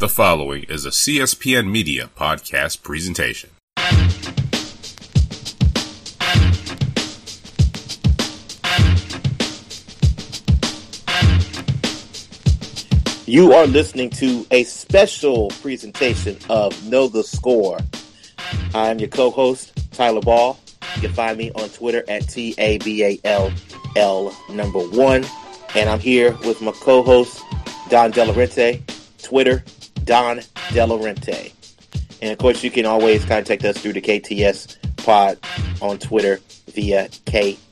The following is a CSPN Media podcast presentation. You are listening to a special presentation of Know the Score. I'm your co host, Tyler Ball. You can find me on Twitter at T A B A L L number one. And I'm here with my co host, Don Delarente, Twitter Don Delarente. And of course, you can always contact us through the KTS pod on Twitter via KTSPOD.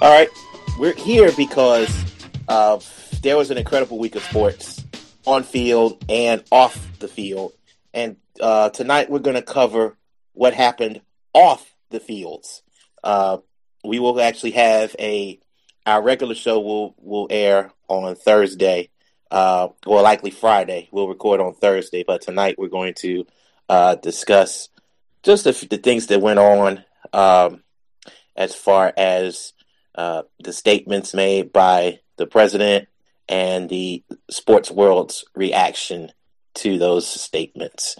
All right, we're here because uh, there was an incredible week of sports on field and off the field. And uh, tonight we're going to cover what happened off the fields. Uh, we will actually have a our regular show will will air on Thursday, uh, or likely Friday. We'll record on Thursday, but tonight we're going to uh, discuss just the, the, things that went on um, as far as uh, the statements made by the president and the sports world's reaction to those statements.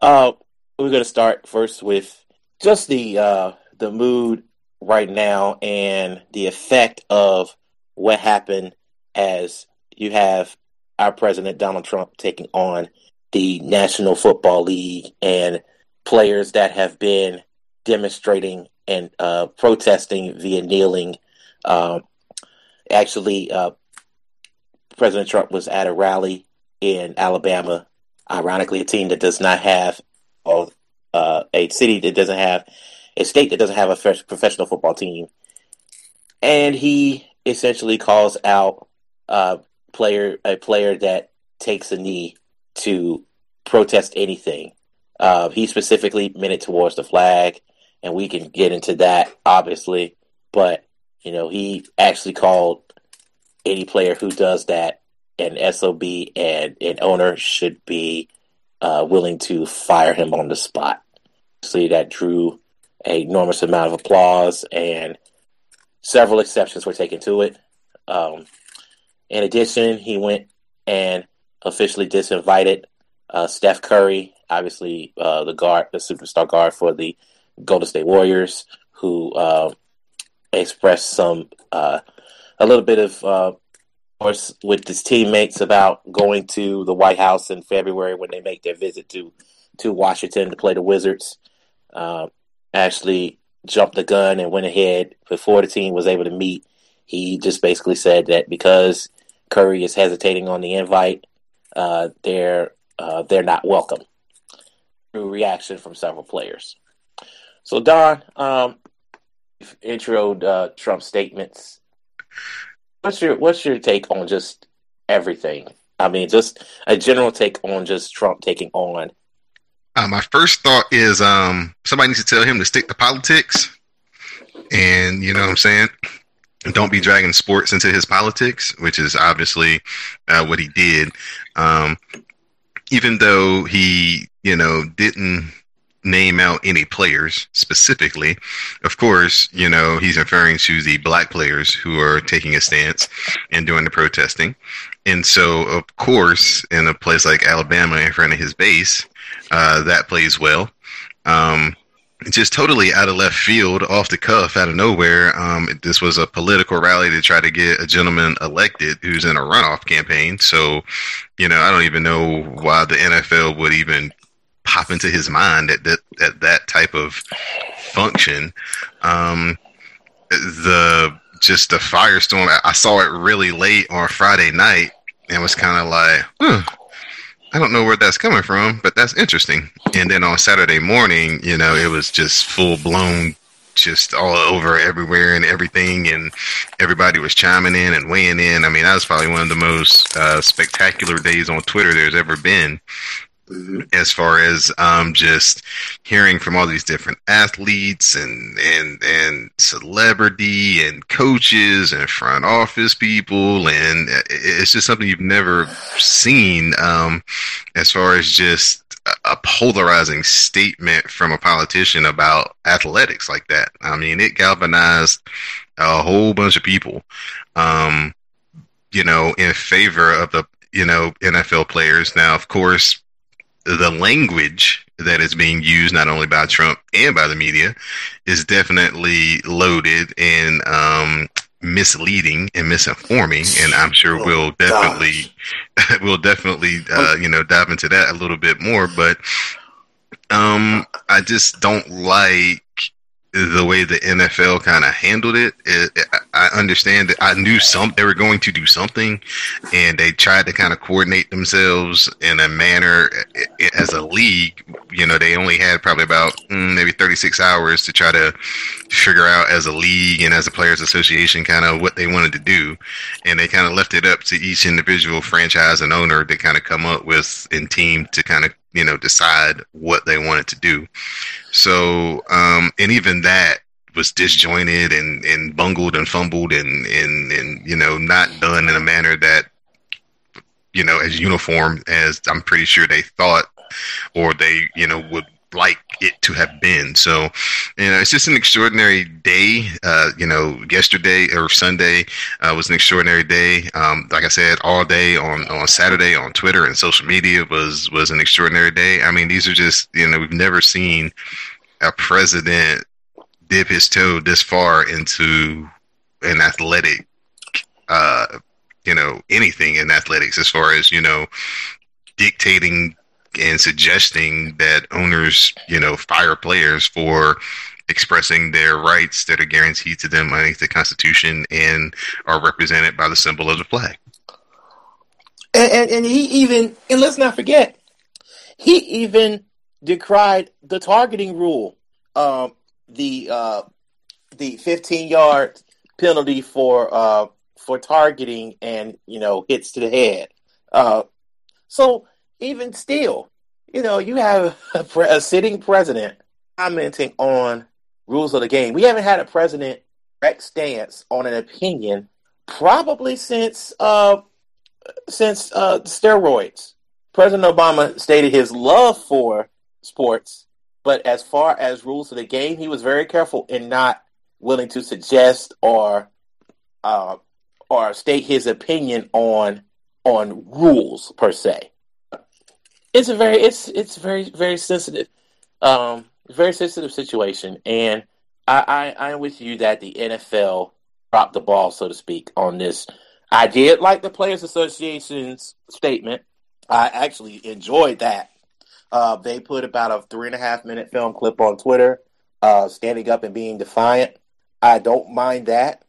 Uh, we're going to start first with just the uh, the mood right now and the effect of what happened as you have our president Donald Trump taking on the National Football League and players that have been demonstrating and uh, protesting via kneeling. Um, actually, uh, President Trump was at a rally in Alabama. Ironically, a team that does not have, or uh, a city that doesn't have a state that doesn't have a professional football team, and he essentially calls out uh, player a player that takes a knee to protest anything. Uh, he specifically meant it towards the flag, and we can get into that obviously. But you know, he actually called any player who does that an SOB, and an owner should be uh, willing to fire him on the spot. See, that drew a enormous amount of applause, and several exceptions were taken to it. Um, in addition, he went and officially disinvited uh, Steph Curry, obviously uh, the guard, the superstar guard for the Golden State Warriors, who uh, expressed some uh, a little bit of uh, course with his teammates about going to the White House in February when they make their visit to to Washington to play the Wizards. Uh, actually jumped the gun and went ahead before the team was able to meet. He just basically said that because Curry is hesitating on the invite, uh, they're uh, they're not welcome. Through reaction from several players. So Don, um, introed uh, statements. What's your what's your take on just everything? I mean, just a general take on just Trump taking on uh, my first thought is um, somebody needs to tell him to stick to politics, and you know what I'm saying. Don't be dragging sports into his politics, which is obviously uh, what he did. Um, even though he, you know, didn't name out any players specifically. Of course, you know, he's referring to the black players who are taking a stance and doing the protesting. And so, of course, in a place like Alabama in front of his base, uh, that plays well. Um, just totally out of left field, off the cuff, out of nowhere. Um, this was a political rally to try to get a gentleman elected who's in a runoff campaign. So, you know, I don't even know why the NFL would even pop into his mind at that at that type of function. Um, the just the firestorm. I saw it really late on Friday night and was kind of like, huh, I don't know where that's coming from, but that's interesting. And then on Saturday morning, you know, it was just full blown, just all over everywhere and everything, and everybody was chiming in and weighing in. I mean, that was probably one of the most uh, spectacular days on Twitter there's ever been mm-hmm. as far as um, just hearing from all these different athletes and and and celebrity and coaches and front office people, and it's just something you've never seen um, as far as just a polarizing statement from a politician about athletics like that. I mean, it galvanized a whole bunch of people. Um, you know, in favor of the, you know, NFL players. Now, of course, the language that is being used not only by Trump and by the media is definitely loaded and um, misleading and misinforming, and I'm sure oh, we'll definitely we'll definitely uh, you know dive into that a little bit more. But um, I just don't like the way the NFL kind of handled it, it, it, I understand that I knew some they were going to do something, and they tried to kind of coordinate themselves in a manner as a league. You know, they only had probably about mm, maybe 36 hours to try to figure out as a league and as a players association kind of what they wanted to do, and they kind of left it up to each individual franchise and owner to kind of come up with and team to kind of you know decide what they wanted to do. So, um, and even that was disjointed and, and bungled and fumbled and, and, and, you know, not done in a manner that, you know, as uniform as I'm pretty sure they thought or they, you know, would like it to have been. So, you know, it's just an extraordinary day. Uh, you know, yesterday or Sunday uh, was an extraordinary day. Um, like I said, all day on, on Saturday on Twitter and social media was was an extraordinary day. I mean, these are just you know we've never seen a president dip his toe this far into an athletic, uh, you know, anything in athletics as far as you know dictating and suggesting that owners, you know, fire players for expressing their rights that are guaranteed to them underneath the Constitution and are represented by the symbol of the flag. And, and, and he even, and let's not forget, he even decried the targeting rule, um, the uh, the 15 yard penalty for uh, for targeting and you know hits to the head. Uh, so even still, you know, you have a, pre- a sitting president commenting on rules of the game. We haven't had a president direct stance on an opinion probably since uh, since uh, steroids. President Obama stated his love for sports, but as far as rules of the game, he was very careful in not willing to suggest or uh, or state his opinion on on rules per se it's a very it's it's very very sensitive um very sensitive situation. And I, I i'm with you that the nfl dropped the ball so to speak on this. I did like the players association's statement. I actually enjoyed that. Uh, they put about a three and a half minute film clip on twitter uh, standing up and being defiant. I don't mind that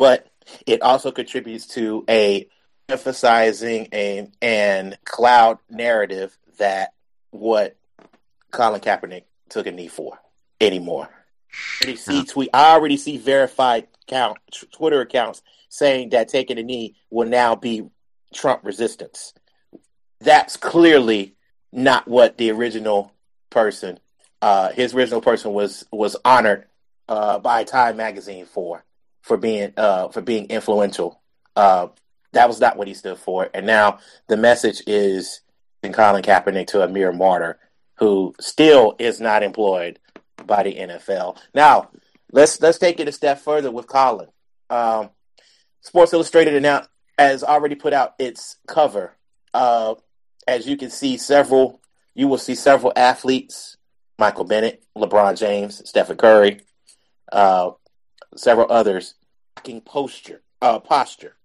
but it also contributes to a emphasizing a and cloud narrative that what Colin Kaepernick took a knee for anymore. I already see tweet. I already see verified count Twitter accounts saying that taking a knee will now be Trump resistance. That's clearly not what the original person, uh, his original person was was honored uh, by Time Magazine for for being uh, for being influential. That was not what he stood for, and now the message is in Colin Kaepernick to a mere martyr who still is not employed by the NFL. Now, let's let's take it a step further with Colin. Um, Sports Illustrated announced, has already put out its cover. Uh, as you can see, several you will see several athletes: Michael Bennett, LeBron James, Stephen Curry, uh, several others. Posture, uh, posture,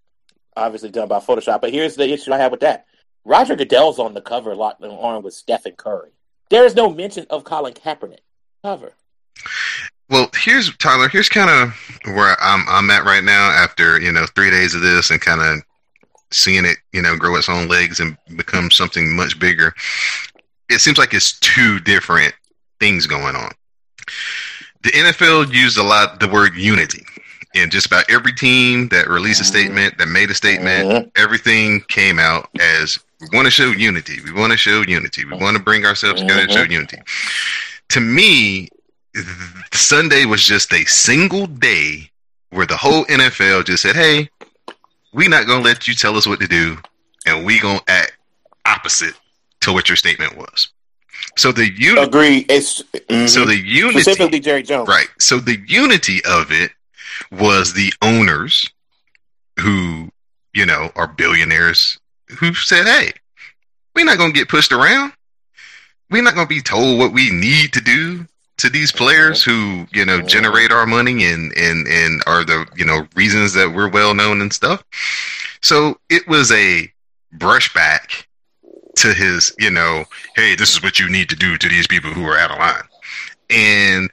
obviously done by Photoshop. But here's the issue I have with that: Roger Goodell's on the cover locked in arm with Stephen Curry. There is no mention of Colin Kaepernick cover. Well, here's Tyler. Here's kind of where I'm I'm at right now after you know three days of this and kind of seeing it you know grow its own legs and become something much bigger. It seems like it's two different things going on. The NFL used a lot the word unity and just about every team that released a mm-hmm. statement, that made a statement, mm-hmm. everything came out as we want to show unity. We want to show unity. We want to bring ourselves together and show mm-hmm. unity. To me, Sunday was just a single day where the whole NFL just said, "Hey, we're not gonna let you tell us what to do, and we gonna act opposite to what your statement was." So the unity, agree. It's mm-hmm. so the unity, specifically Jerry Jones, right? So the unity of it was the owners who you know, are billionaires who said, "Hey, we're not going to get pushed around. We're not going to be told what we need to do." To these players who you know generate our money and and and are the you know reasons that we're well known and stuff, so it was a brushback to his, you know, hey, this is what you need to do to these people who are out of line. And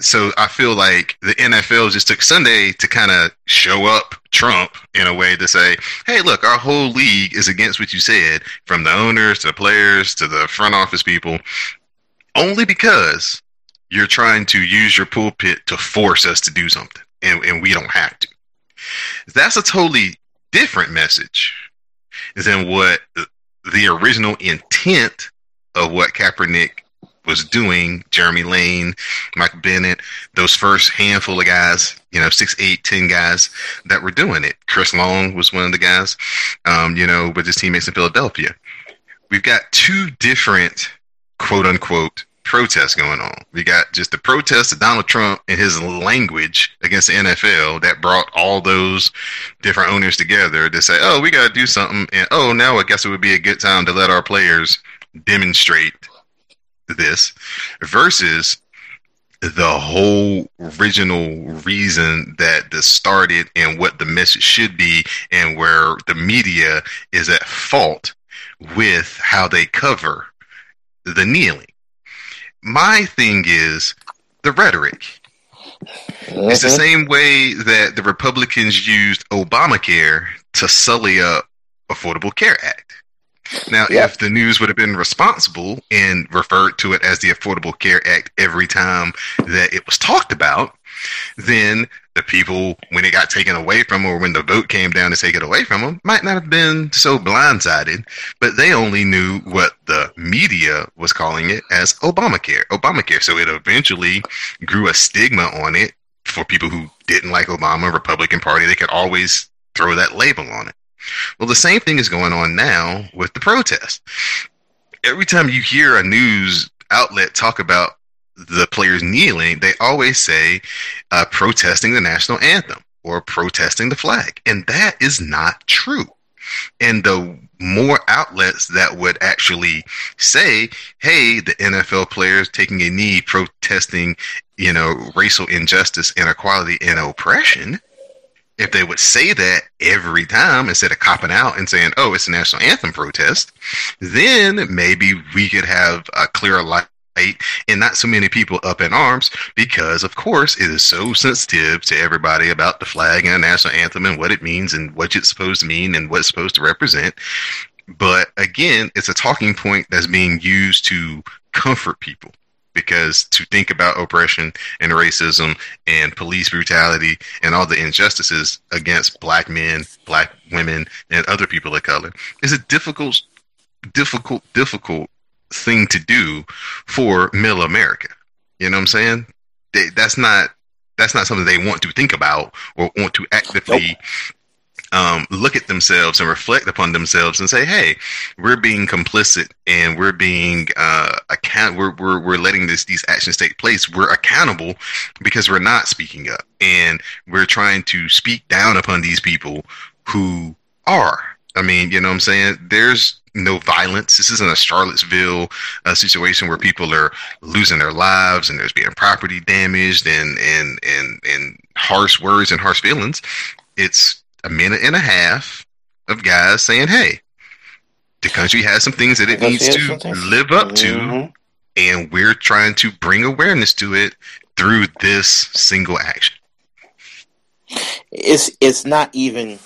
so I feel like the NFL just took Sunday to kind of show up Trump in a way to say, hey, look, our whole league is against what you said, from the owners to the players to the front office people, only because you're trying to use your pulpit to force us to do something, and, and we don't have to. That's a totally different message than what the original intent of what Kaepernick was doing, Jeremy Lane, Mike Bennett, those first handful of guys, you know, six, eight, ten guys that were doing it. Chris Long was one of the guys, um, you know, with his teammates in Philadelphia. We've got two different quote unquote protests going on. We got just the protest of Donald Trump and his language against the NFL that brought all those different owners together to say, oh, we got to do something. And oh, now I guess it would be a good time to let our players demonstrate this versus the whole original reason that this started and what the message should be and where the media is at fault with how they cover the kneeling my thing is the rhetoric. Mm-hmm. It's the mm-hmm. same way that the Republicans used Obamacare to sully up Affordable Care Act. Now, yep. if the news would have been responsible and referred to it as the Affordable Care Act every time that it was talked about, then the people, when it got taken away from them or when the vote came down to take it away from them, might not have been so blindsided, but they only knew what the media was calling it as Obamacare. Obamacare. So it eventually grew a stigma on it for people who didn't like Obama, Republican Party. They could always throw that label on it. Well, the same thing is going on now with the protest. Every time you hear a news outlet talk about the players kneeling, they always say uh, protesting the national anthem or protesting the flag. And that is not true. And the more outlets that would actually say, hey, the NFL players taking a knee protesting, you know, racial injustice, inequality, and oppression, if they would say that every time instead of copping out and saying, oh, it's a national anthem protest, then maybe we could have a clearer light and not so many people up in arms because of course it is so sensitive to everybody about the flag and the national anthem and what it means and what it's supposed to mean and what it's supposed to represent. But again it's a talking point that's being used to comfort people because to think about oppression and racism and police brutality and all the injustices against black men, black women, and other people of color is a difficult, difficult, difficult thing to do for middle America. You know what I'm saying? They, that's not that's not something they want to think about or want to actively nope. Um, look at themselves and reflect upon themselves and say, "Hey, we're being complicit and we're being uh, account. We're, we're we're letting this these actions take place. We're accountable because we're not speaking up and we're trying to speak down upon these people who are." I mean, you know what I'm saying? There's no violence. This isn't a Charlottesville uh, situation where people are losing their lives and there's being property damaged and and and and harsh words and harsh feelings. It's a minute and a half of guys saying, "Hey, the country has some things that it needs to live up mm-hmm. to, and we're trying to bring awareness to it through this single action." It's it's not even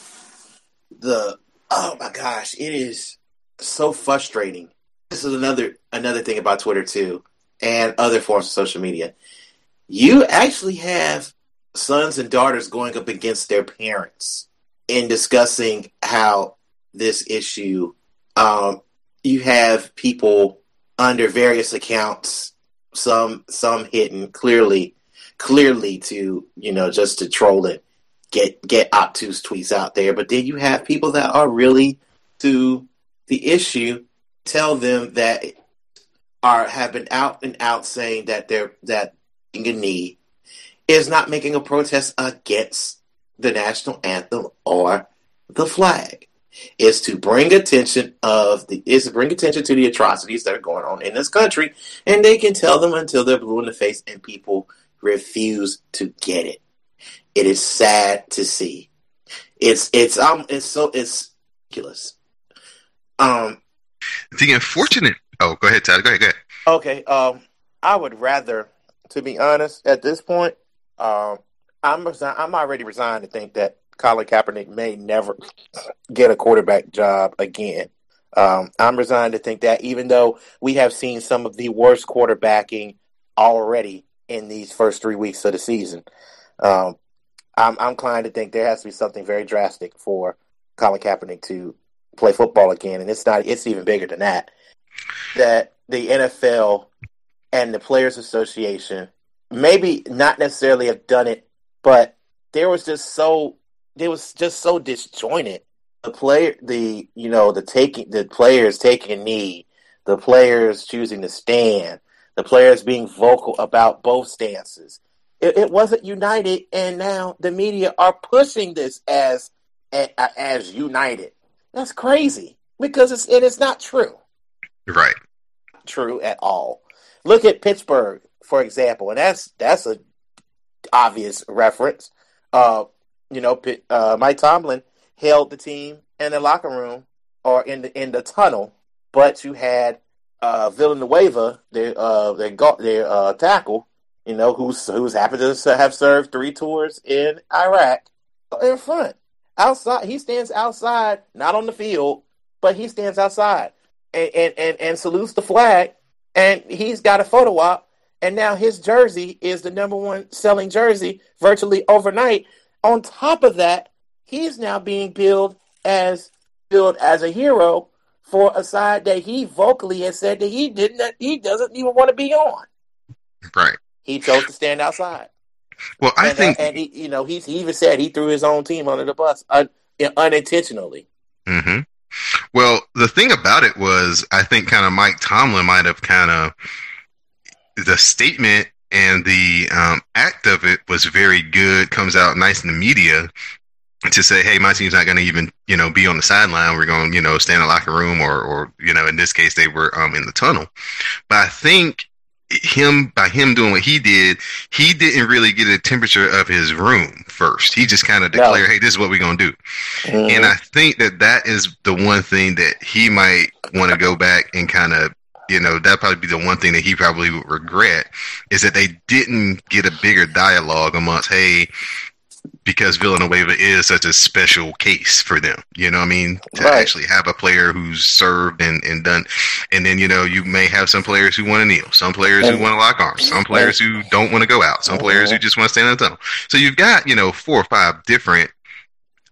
the oh my gosh, it is so frustrating. This is another another thing about Twitter too, and other forms of social media. You actually have sons and daughters going up against their parents in discussing how this issue. Um, you have people under various accounts, some some hidden clearly, clearly to you know just to troll it, get get obtuse tweets out there. But then you have people that are really to the issue, tell them that are have been out and out saying that they're that a knee is not making a protest against the national anthem or the flag is to bring attention of the is to bring attention to the atrocities that are going on in this country, and they can tell them until they're blue in the face, and people refuse to get it. It is sad to see. It's it's um it's so it's ridiculous. Um, the unfortunate. Oh, go ahead, Todd. Go ahead. Go ahead. Okay. Um, I would rather, to be honest, at this point, um, I'm resign- I'm already resigned to think that Colin Kaepernick may never get a quarterback job again. Um, I'm resigned to think that even though we have seen some of the worst quarterbacking already in these first three weeks of the season, um, I'm, I'm inclined to think there has to be something very drastic for Colin Kaepernick to play football again, and it's not. It's even bigger than that. That the NFL and the Players Association maybe not necessarily have done it, but there was just so it was just so disjointed. The player, the you know, the taking the players taking a knee, the players choosing to stand, the players being vocal about both stances. It, it wasn't united, and now the media are pushing this as as united. That's crazy because it's it is not true. Right. True at all. Look at Pittsburgh, for example, and that's that's a obvious reference. Uh, you know, uh, Mike Tomlin held the team in the locker room or in the in the tunnel, but you had uh, Villanueva, their uh, their their uh, tackle, you know, who's who's happened to have served three tours in Iraq, in front, outside. He stands outside, not on the field, but he stands outside and and and, and salutes the flag, and he's got a photo op. And now his jersey is the number one selling jersey virtually overnight on top of that, he's now being billed as billed as a hero for a side that he vocally has said that he didn't he doesn't even want to be on. Right. He chose to stand outside. Well, I and, think, uh, and he, you know, he, he even said he threw his own team under the bus un, unintentionally. Mm-hmm. Well, the thing about it was, I think, kind of Mike Tomlin might have kind of the statement and the um, act of it was very good. Comes out nice in the media to say, "Hey, my team's not going to even you know be on the sideline. We're going you know stay in the locker room, or or you know in this case they were um, in the tunnel." But I think him by him doing what he did, he didn't really get a temperature of his room first. He just kind of declared, no. "Hey, this is what we're going to do." Mm-hmm. And I think that that is the one thing that he might want to go back and kind of you know, that'd probably be the one thing that he probably would regret is that they didn't get a bigger dialogue amongst, hey, because Villanueva is such a special case for them. You know I mean? To right. actually have a player who's served and, and done. And then, you know, you may have some players who want to kneel, some players and, who want to lock arms, some players and, who don't want to go out, some players who just want to stand in the tunnel. So you've got, you know, four or five different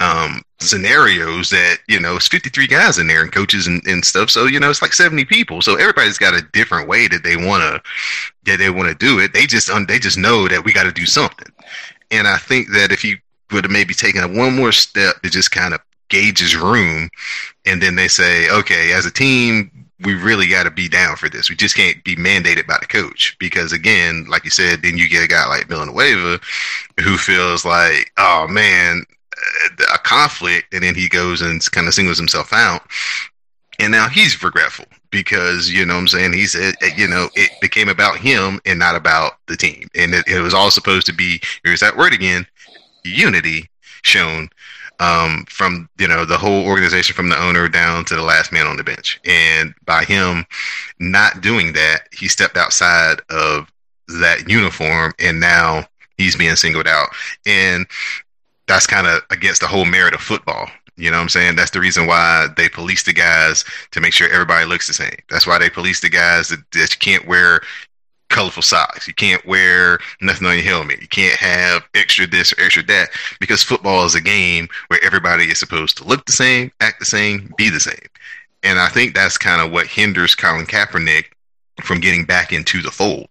um, scenarios that you know it's 53 guys in there and coaches and, and stuff. So you know it's like 70 people. So everybody's got a different way that they want to that they want to do it. They just they just know that we got to do something. And i think that if you would have maybe taken a one more step to just kind of gauge his room and then they say okay as a team we really got to be down for this. We just can't be mandated by the coach. Because, again, like you said, then you get a guy like Villanueva who feels like, oh man, a conflict, and then he goes and kind of singles himself out. And now he's regretful because, you know what I'm saying? He said, you know, it became about him and not about the team. And it, it was all supposed to be, here's that word again, unity shown um, from, you know, the whole organization from the owner down to the last man on the bench. And by him not doing that, he stepped outside of that uniform and now he's being singled out. And that's kind of against the whole merit of football. You know what I'm saying? That's the reason why they police the guys to make sure everybody looks the same. That's why they police the guys that, that you can't wear colorful socks. You can't wear nothing on your helmet. You can't have extra this or extra that because football is a game where everybody is supposed to look the same, act the same, be the same. And I think that's kind of what hinders Colin Kaepernick from getting back into the fold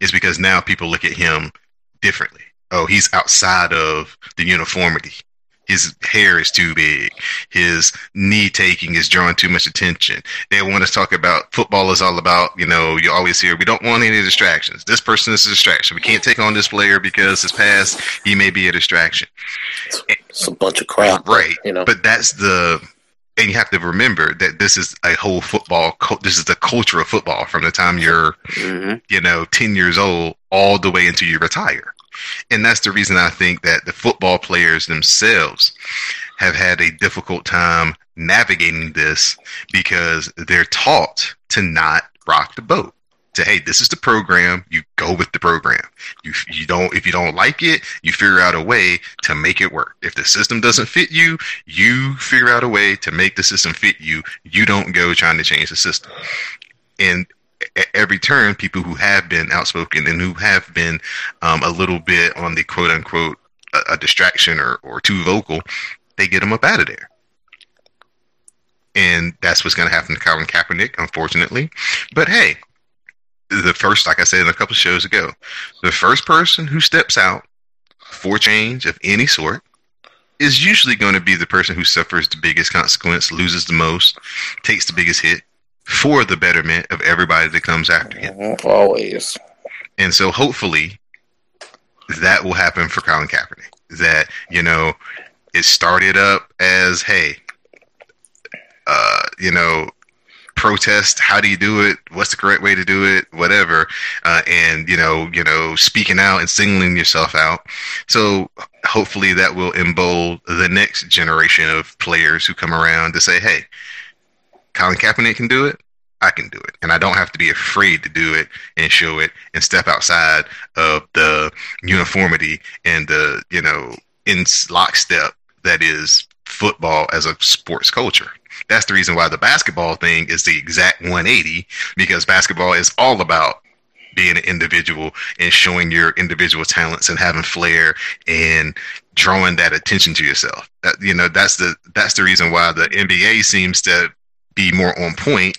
is because now people look at him differently oh, he's outside of the uniformity. his hair is too big. His knee taking is drawing too much attention. They want us to talk about football is all about, you know, you always hear, we don't want any distractions. This person is a distraction. We can't take on this player because his past, he may be a distraction. It's a bunch of crap. Right. You know, But that's the, and you have to remember that this is a whole football, this is the culture of football from the time you're, Mhm. you know, 10 years old all the way until you retire. And that's the reason I think that the football players themselves have had a difficult time navigating this because they're taught to not rock the boat. To hey, this is the program. You go with the program. You you don't if you don't like it, you figure out a way to make it work. If the system doesn't fit you, you figure out a way to make the system fit you. You don't go trying to change the system. And at every turn, people who have been outspoken and who have been um, a little bit on the quote unquote a, a distraction or, or too vocal, they get them up out of there. And that's what's going to happen to Colin Kaepernick, unfortunately. But hey, the first, like I said in a couple shows ago, the first person who steps out for change of any sort is usually going to be the person who suffers the biggest consequence, loses the most, takes the biggest hit for the betterment of everybody that comes after him. Mhm. always. And so hopefully that will happen for Colin Kaepernick. That, you know, it started up as, hey, uh, you know, protest, how do you do it? What's the correct way to do it? Whatever. Uh, and, you know, you know, speaking out and singling yourself out. So hopefully that will embolden the next generation of players who come around to say, hey, Colin Kaepernick can do it. I can do it. And I don't have to be afraid to do it and show it and step outside of the uniformity and the, you know, in lockstep that is football as a sports culture. That's the reason why the basketball thing is the exact 180 because basketball is all about being an individual and showing your individual talents and having flair and drawing that attention to yourself. That, you know, that's the that's the reason why the NBA seems to be more on point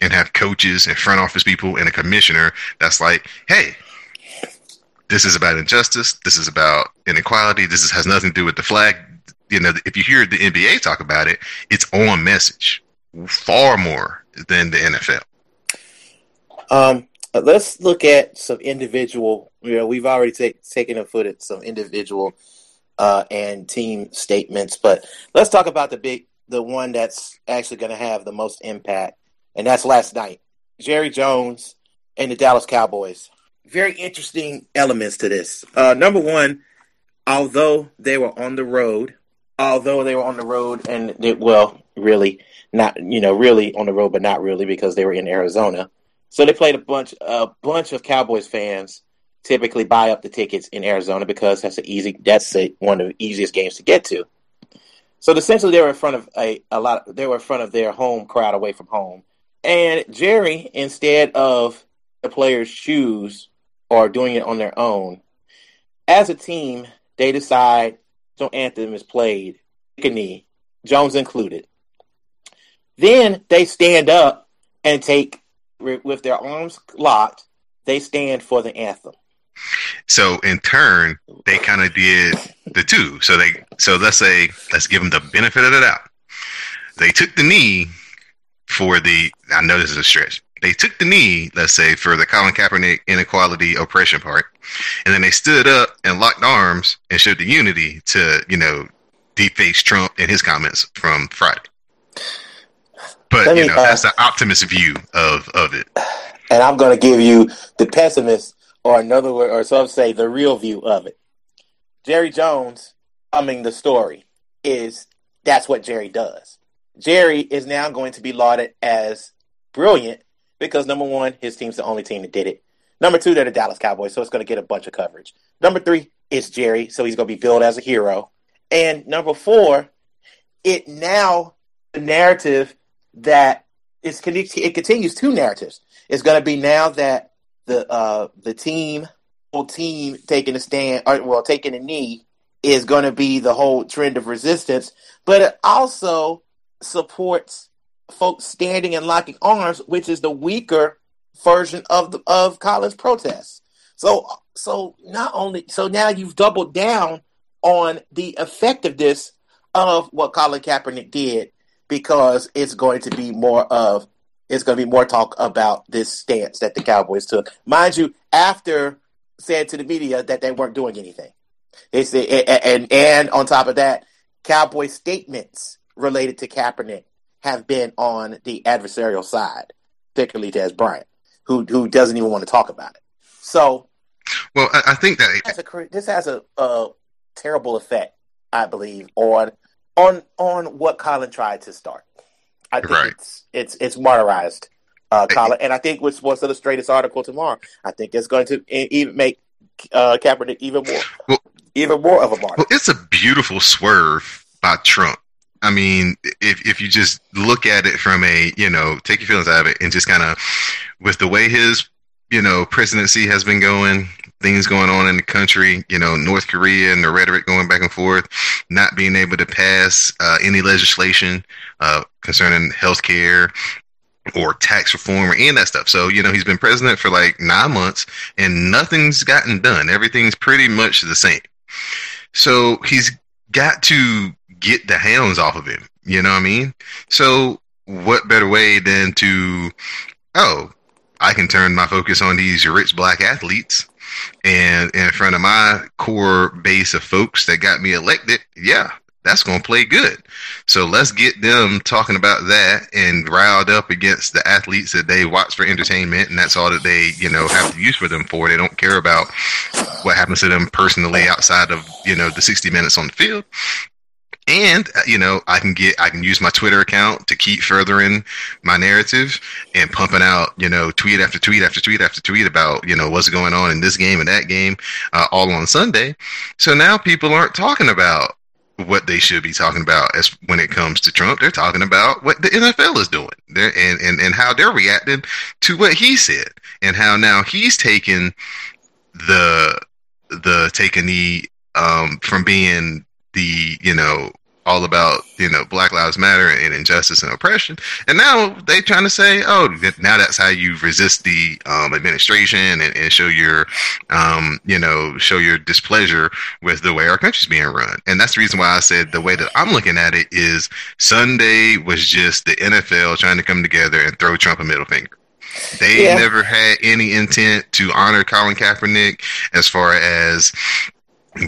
and have coaches and front office people and a commissioner that's like, hey, this is about injustice. This is about inequality. This is, has nothing to do with the flag. You know, if you hear the NBA talk about it, it's on message far more than the NFL. Um, let's look at some individual. You know, we've already take, taken a foot at some individual uh, and team statements, but let's talk about the big, the one that's actually going to have the most impact, and that's last night. Jerry Jones and the Dallas Cowboys. Very interesting elements to this. Uh, number one, although they were on the road, although they were on the road, and they, well, really not, you know, really on the road, but not really because they were in Arizona. So they played a bunch, a bunch of Cowboys fans typically buy up the tickets in Arizona because that's a easy, that's a, one of the easiest games to get to. So essentially, they were in front of a, a lot. They were in front of their home crowd away from home, and Jerry, instead of the players' shoes or doing it on their own, as a team, they decide so anthem is played, knee, Jones included. Then they stand up and take with their arms locked. They stand for the anthem. So in turn, they kind of did the two. So they, so let's say, let's give them the benefit of the doubt. They took the knee for the. I know this is a stretch. They took the knee, let's say, for the Colin Kaepernick inequality oppression part, and then they stood up and locked arms and showed the unity to, you know, deface Trump and his comments from Friday. But Let you know, uh, that's the optimist view of of it. And I'm going to give you the pessimist, or another word, or some say the real view of it. Jerry Jones, coming the story, is that's what Jerry does. Jerry is now going to be lauded as brilliant because number one, his team's the only team that did it. Number two, they're the Dallas Cowboys, so it's going to get a bunch of coverage. Number three, it's Jerry, so he's going to be billed as a hero. And number four, it now the narrative that it's it continues two narratives. It's going to be now that the uh, the team whole team taking a stand, or, well, taking a knee is going to be the whole trend of resistance, but it also supports folks standing and locking arms, which is the weaker version of the of Colin's protests. So so not only so now you've doubled down on the effectiveness of what Colin Kaepernick did because it's going to be more of it's going to be more talk about this stance that the Cowboys took. Mind you, after said to the media that they weren't doing anything. They say, and and on top of that, Cowboy statements related to Kaepernick have been on the adversarial side, particularly Dez Bryant, who who doesn't even want to talk about it. So, well, I, I think that has a, this has a, a terrible effect, I believe, on on on what Colin tried to start. I think right. it's it's it's martyrized uh, Colin, and I think with Sports Illustrated's article tomorrow, I think it's going to even make uh, Kaepernick even more well, even more of a martyr. Well, it's a beautiful swerve by Trump. I mean, if if you just look at it from a you know take your feelings out of it and just kind of with the way his you know presidency has been going, things going on in the country, you know, North Korea and the rhetoric going back and forth, not being able to pass uh, any legislation uh, concerning health care or tax reform or any of that stuff. So, you know, he's been president for like nine months and nothing's gotten done. Everything's pretty much the same. So he's got to get the hounds off of him. You know what I mean? So what better way than to, oh, I can turn my focus on these rich black athletes and in front of my core base of folks that got me elected. Yeah, that's going to play good. So let's get them talking about that and riled up against the athletes that they watch for entertainment, and that's all that they, you know, have to use for them for. They don't care about what happens to them personally outside of, you know, the 60 minutes on the field. And uh, you know, I can get, I can use my Twitter account to keep furthering my narrative and pumping out, you know, tweet after tweet after tweet after tweet about, you know, what's going on in this game and that game, uh, all on Sunday. So now people aren't talking about what they should be talking about as when it comes to Trump. They're talking about what the NFL is doing they're, and, and, and how they're reacting to what he said and how now he's taken the, the taking the, um, from being the, you know, all about you know Black Lives Matter and injustice and oppression, and now they trying to say, oh, now that's how you resist the um, administration and, and, show your, um, you know, show your displeasure with the way our country's being run, and that's the reason why I said the way that I'm looking at it is Sunday was just the NFL trying to come together and throw Trump a middle finger. They yeah. never had any intent to honor Colin Kaepernick as far as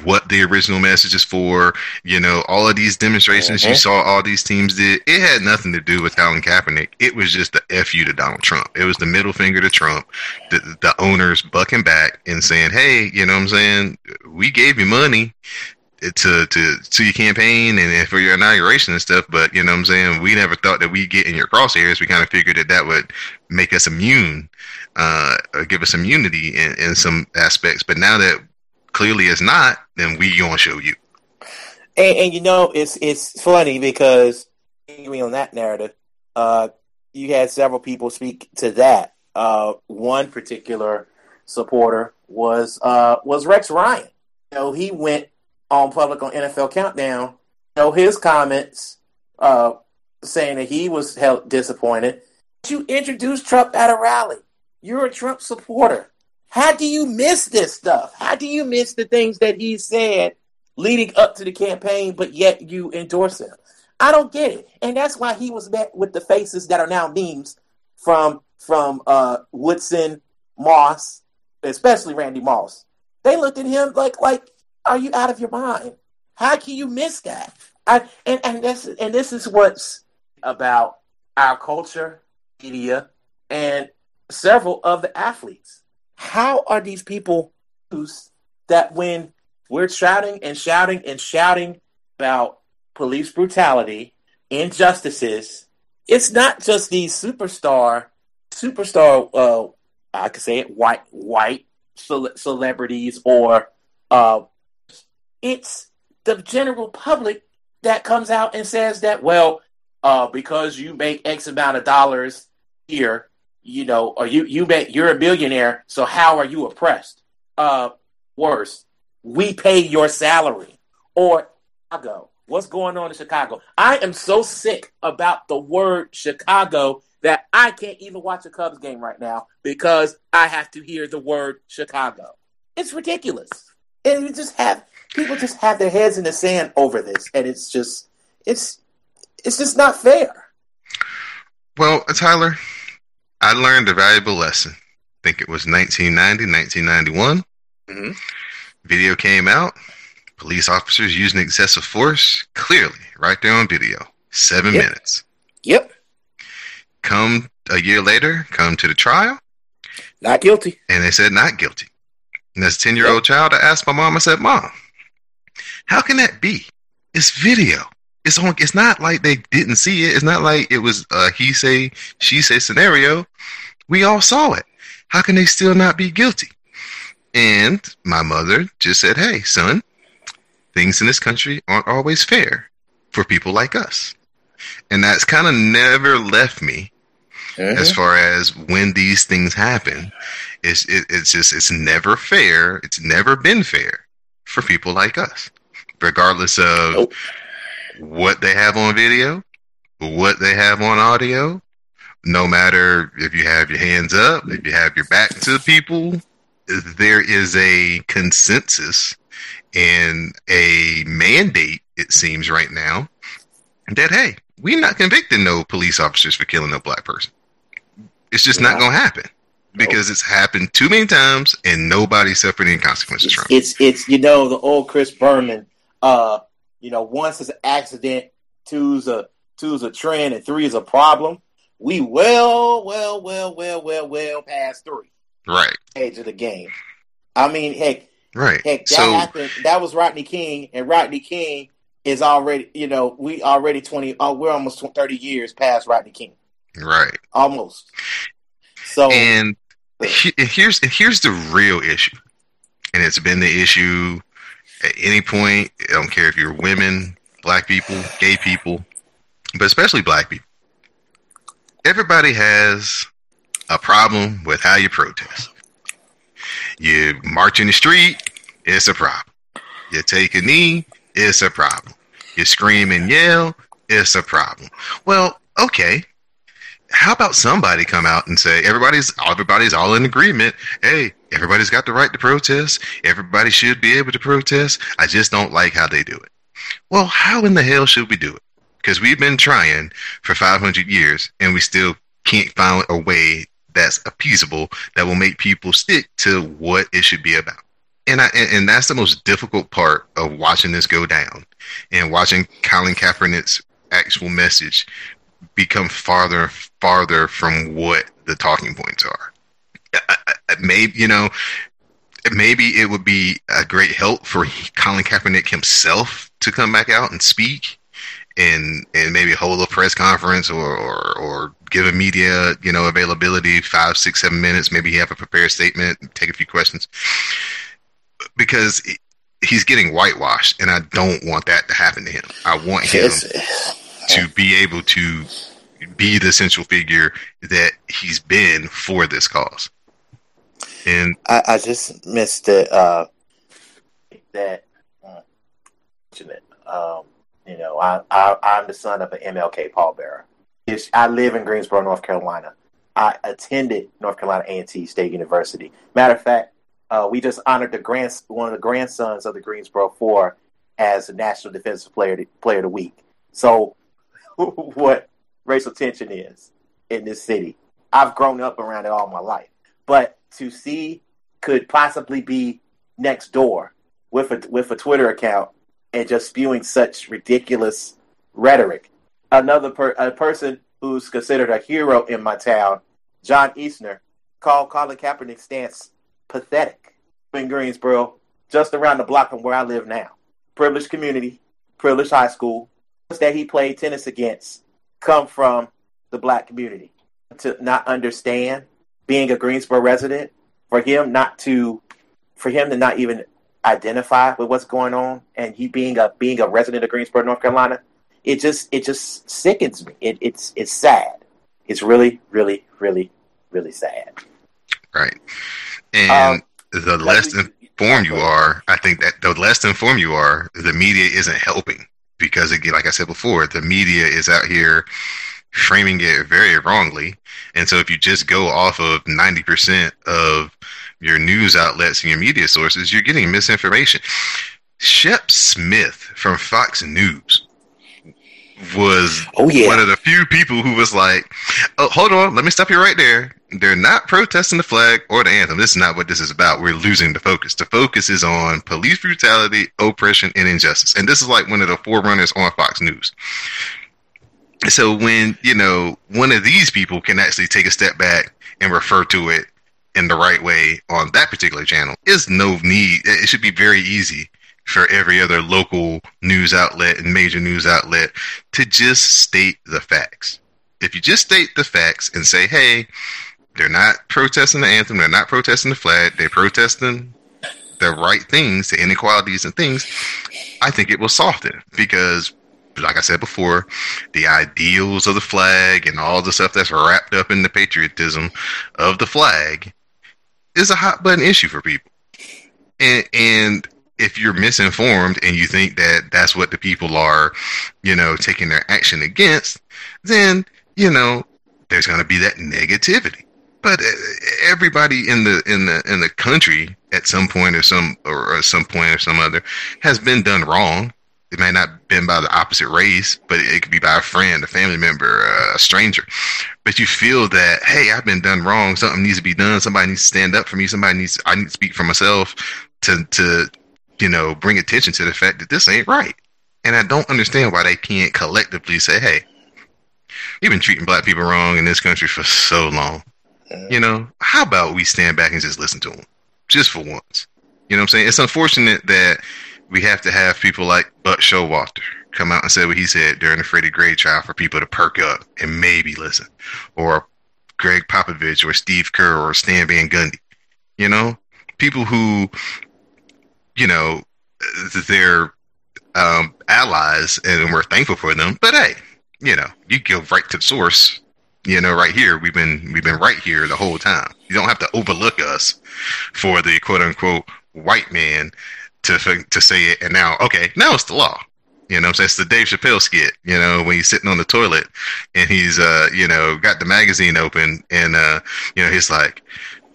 what the original message is for. You know, all of these demonstrations mm-hmm. you saw all these teams did, it had nothing to do with Colin Kaepernick. It was just the F you to Donald Trump. It was the middle finger to Trump, the, the owners bucking back and saying, hey, you know what I'm saying? We gave you money to to to your campaign and for your inauguration and stuff. But you know what I'm saying? We never thought that we'd get in your crosshairs. We kind of figured that that would make us immune, uh, or give us immunity in, in some aspects. But now that clearly it's not, then we gonna show you. And, and you know, it's it's funny because on that narrative, uh, you had several people speak to that. Uh, one particular supporter was uh, was Rex Ryan. You know, he went on public on NFL Countdown. You know, his comments uh, saying that he was held disappointed. You introduced Trump at a rally. You're a Trump supporter. How do you miss this stuff? How do you miss the things that he said leading up to the campaign, but yet you endorse him? I don't get it. And that's why he was met with the faces that are now memes from from uh, Woodson, Moss, especially Randy Moss. They looked at him like like, are you out of your mind? How can you miss that? I, and and this and this is what's about our culture, media, and several of the athletes how are these people that when we're shouting and shouting and shouting about police brutality, injustices, it's not just these superstar, superstar, uh, I could say it, white, white celebrities or, uh, it's the general public that comes out and says that, well, uh, because you make X amount of dollars here, you know, or you you bet you're a billionaire, so how are you oppressed? Uh, worse, we pay your salary. Or Chicago, what's going on in Chicago? I am so sick about the word Chicago that I can't even watch a Cubs game right now because I have to hear the word Chicago. It's ridiculous. and you just have people just have their heads in the sand over this, and it's just it's it's just not fair. Well, Tyler, I learned a valuable lesson. I think it was 1990, 1991. Mm-hmm. Video came out. Police officers using excessive force, clearly, right there on video. Seven Yep. minutes. Yep, Come a year later, come to the trial, not guilty. and they said not guilty. And as a 10 year old child, I asked my mom, I said, Mom, how can that be? It's video. It's on. It's not like they didn't see it. It's not like it was a he say, she say scenario. We all saw it. How can they still not be guilty? And my mother just said, Hey, son, things in this country aren't always fair for people like us. And that's kind of never left me Mm-hmm. as far as when these things happen. It's it, it's just it's never fair. It's never been fair for people like us, regardless of Nope. What they have on video, what they have on audio. No matter if you have your hands up, if you have your back to the people, there is a consensus and a mandate. It seems right now that hey, we're not convicting no police officers for killing no black person. It's just not going to happen because it's happened too many times and nobody's suffering any consequences from it. It's it's you know the old Chris Berman. Uh, you know, once is an accident, two's a two's a trend, and three is a problem. We well, well, well, well, well, well past three Right, age of the game. I mean, heck, right. heck, that So happened. That was Rodney King, and Rodney King is already, you know, we already twenty. Oh, we're almost 20, thirty years past Rodney King, right, almost. So and he- and here's and here's the real issue, and it's been the issue at any point. I don't care if you're women, black people, gay people, but especially black people. Everybody has a problem with how you protest. You march in the street, it's a problem. You take a knee, it's a problem. You scream and yell, it's a problem. Well, okay. How about somebody come out and say everybody's everybody's all in agreement? Hey, everybody's got the right to protest. Everybody should be able to protest. I just don't like how they do it. Well, how in the hell should we do it? Because we've been trying for 500 years and we still can't find a way that's appeasable that will make people stick to what it should be about. And I and, that's the most difficult part of watching this go down and watching Colin Kaepernick's actual message become farther and farther from what the talking points are. Maybe you know, maybe it would be a great help for Colin Kaepernick himself to come back out and speak, and and maybe hold a press conference or or, or give a media you know availability five six seven minutes. Maybe he have a prepared statement, take a few questions, because he's getting whitewashed, and I don't want that to happen to him. I want him to be able to be the central figure that he's been for this cause. And I, I just missed it. Uh, that uh. Um, you know, I, I I'm the son of an MLK pallbearer. It's, I live in Greensboro, North Carolina. I attended North Carolina A&T State University. Matter of fact, uh, we just honored the grand one of the grandsons of the Greensboro Four as the National Defensive Player Player of the Week. So, what racial tension is in this city? I've grown up around it all my life, but to see could possibly be next door with a with a Twitter account and just spewing such ridiculous rhetoric. Another per, a person who's considered a hero in my town, John Isner, called Colin Kaepernick's stance pathetic in Greensboro, just around the block from where I live now. Privileged community, privileged high school that he played tennis against come from the black community. To not understand being a Greensboro resident, for him not to, for him to not even identify with what's going on, and he being a being a resident of Greensboro, North Carolina, it just it just sickens me. It, it's it's sad. It's really really really really sad. right, and Um, the less informed you are, I think that the less informed you are, the media isn't helping because again, like I said before, the media is out here framing it very wrongly. And so if you just go off of 90% of your news outlets and your media sources, you're getting misinformation. Shep Smith from Fox News was oh, yeah. one of the few people who was like, oh, hold on, let me stop you right there. They're not protesting the flag or the anthem. This is not what this is about. We're losing the focus. The focus is on police brutality, oppression, and injustice. And this is like one of the forerunners on Fox News. So when, you know, one of these people can actually take a step back and refer to it in the right way on that particular channel, is no need. It should be very easy for every other local news outlet and major news outlet to just state the facts. If you just state the facts and say, hey, they're not protesting the anthem, they're not protesting the flag, they're protesting the right things, the inequalities and things, I think it will soften because like I said before, the ideals of the flag and all the stuff that's wrapped up in the patriotism of the flag is a hot button issue for people. And, and if you're misinformed and you think that that's what the people are, you know, taking their action against, then, you know, there's going to be that negativity. But uh, everybody in the in the in the country at some point or some or at some point or some other has been done wrong. It may not have been by the opposite race, but it could be by a friend, a family member, a stranger. But you feel that, hey, I've been done wrong. Something needs to be done. Somebody needs to stand up for me. Somebody needs. I need to speak for myself to to you know, bring attention to the fact that this ain't right. And I don't understand why they can't collectively say, hey, you've been treating black people wrong in this country for so long. You know, how about we stand back and just listen to them? Just for once. You know what I'm saying? It's unfortunate that we have to have people like Buck Showalter come out and say what he said during the Freddie Gray trial for people to perk up and maybe listen. Or Gregg Popovich or Steve Kerr or Stan Van Gundy. You know? People who you know, they're um, allies and we're thankful for them. But hey, you know, you go right to the source. You know, right here, we've been we've been right here the whole time. You don't have to overlook us for the quote unquote white man to to say it. And now, okay, now it's the law. You know, so it's the Dave Chappelle skit. You know, when he's sitting on the toilet and he's uh, you know, got the magazine open and uh, you know, he's like,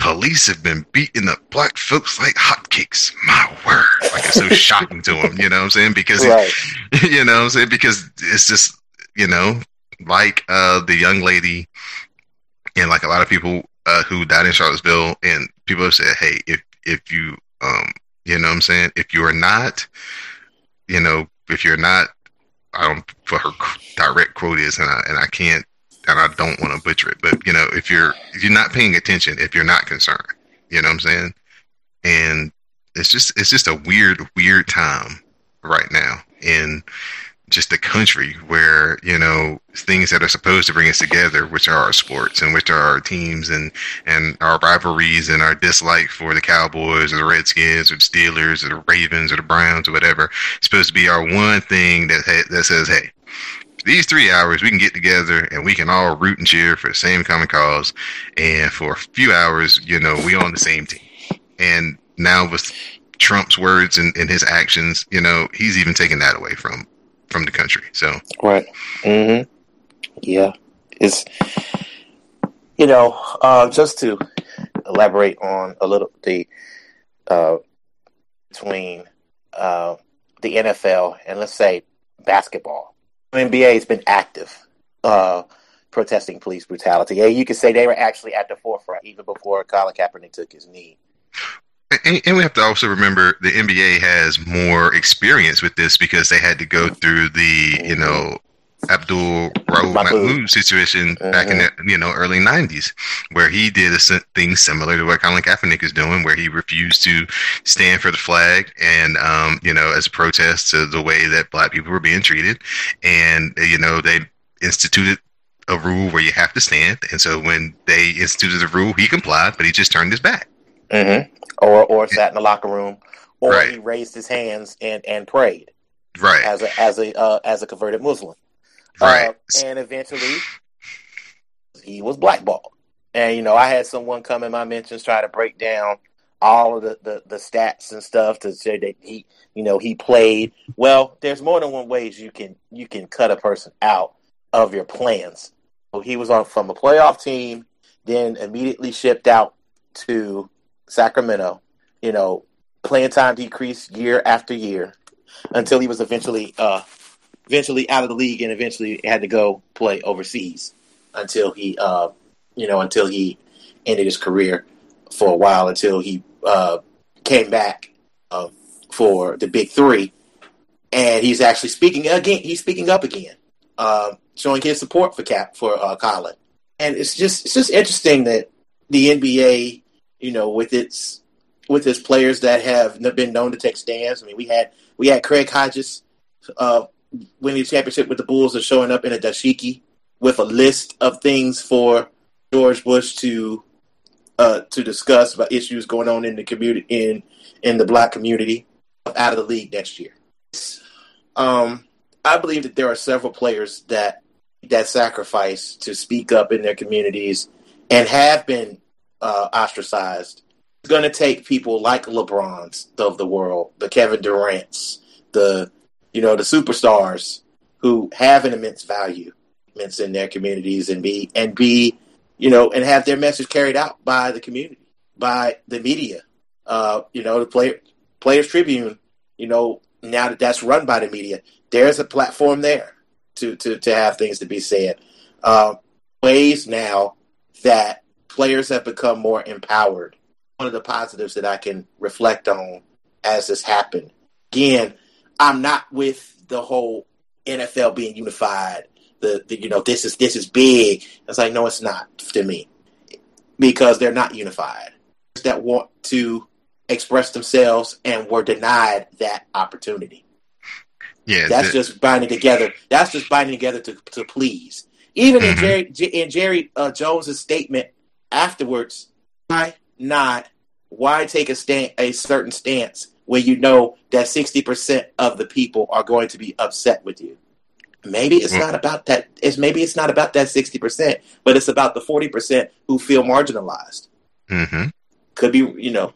police have been beating up black folks like hotcakes. My word. Like it's so shocking to him, you know what I'm saying? Because, right. you know what I'm saying? Because it's just, you know, like uh, the young lady and like a lot of people uh, who died in Charlottesville and people have said, hey, if, if you, um, you know what I'm saying? If you are not, you know, if you're not, I don't, for her direct quote is, and I, and I can't and I don't want to butcher it, but you know, if you're if you're not paying attention, if you're not concerned, you know what I'm saying? And it's just it's just a weird weird time right now in just the country where you know things that are supposed to bring us together, which are our sports and which are our teams and and our rivalries and our dislike for the Cowboys or the Redskins or the Steelers or the Ravens or the Browns or whatever, supposed to be our one thing that that says, hey, these three hours we can get together and we can all root and cheer for the same common cause. And for a few hours you know we on the same team. And now with trump's words and, and his actions you know he's even taking that away from from the country so. Right. Mm-hmm. Yeah. It's you know uh, just to elaborate on a little the uh, between uh, the nfl and let's say basketball. NBA has been active uh, protesting police brutality. Yeah, you could say they were actually at the forefront even before Colin Kaepernick took his knee. And, and, we have to also remember the NBA has more experience with this because they had to go through the, you know, Abdul Rauf Mahmoud. Situation mm-hmm. back in the you know early '90s, where he did a thing similar to what Colin Kaepernick is doing, where he refused to stand for the flag and um, you know as a protest to the way that black people were being treated, and you know they instituted a rule where you have to stand, and so when they instituted the rule, he complied, but he just turned his back, mm-hmm. or or sat in the locker room, or right. he raised his hands and and prayed, right, as a as a uh, as a converted Muslim. Right. Uh, and eventually, he was blackballed. And you know, I had someone come in my mentions try to break down all of the, the, the stats and stuff to say that he, you know, he played. Well, there's more than one ways you can you can cut a person out of your plans so he was on from a playoff team, then immediately shipped out to Sacramento. You know, playing time decreased year after year until he was eventually uh, eventually out of the league and eventually had to go play overseas until he uh, you know until he ended his career for a while until he uh, came back uh, for the big three and he's actually speaking again he's speaking up again uh, showing his support for cap for uh, Colin and it's just it's just interesting that the NBA you know with its with its players that have been known to take stands I mean we had we had Craig Hodges uh, winning the championship with the Bulls and showing up in a dashiki with a list of things for George Bush to uh, to discuss about issues going on in the community in in the black community out of the league next year. Um, I believe that there are several players that that sacrifice to speak up in their communities and have been uh, ostracized. It's going to take people like LeBron's of the world, the Kevin Durant's, the you know the superstars who have an immense value immense in their communities and be and be you know and have their message carried out by the community by the media uh, you know the player players tribune you know now that that's run by the media there's a platform there to to, to have things to be said uh, ways now that players have become more empowered one of the positives that i can reflect on as this happened again i'm not with the whole nfl being unified the, the you know this is this is big. It's like no, it's not to me because they're not unified. That want to express themselves and were denied that opportunity. Yeah, that's the, just binding together. That's just binding together to to please. Even mm-hmm. in Jerry in Jerry uh, Jones's statement afterwards, why not? Why take a stand a certain stance when you know that sixty percent of the people are going to be upset with you? Maybe it's mm. not about that. It's maybe it's not about that sixty percent, but it's about the forty percent who feel marginalized. Mm-hmm. Could be, you know,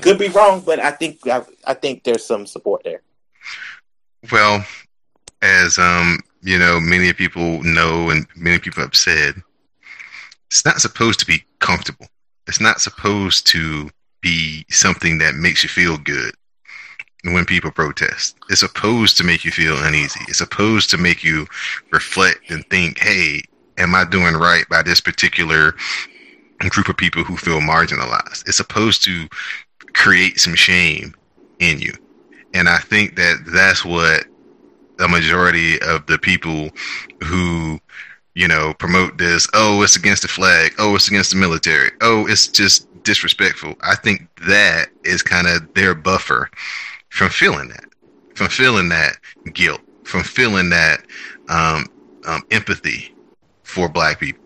could be wrong, but I think I, I think there's some support there. Well, as um, you know, many people know, and many people have said, it's not supposed to be comfortable. It's not supposed to be something that makes you feel good when people protest. It's supposed to make you feel uneasy. It's supposed to make you reflect and think, hey, am I doing right by this particular group of people who feel marginalized? It's supposed to create some shame in you. And I think that that's what the majority of the people who, you know, promote this, oh, it's against the flag, oh, it's against the military, oh, it's just disrespectful. I think that is kind of their buffer from feeling that, from feeling that guilt, from feeling that um, um, empathy for black people.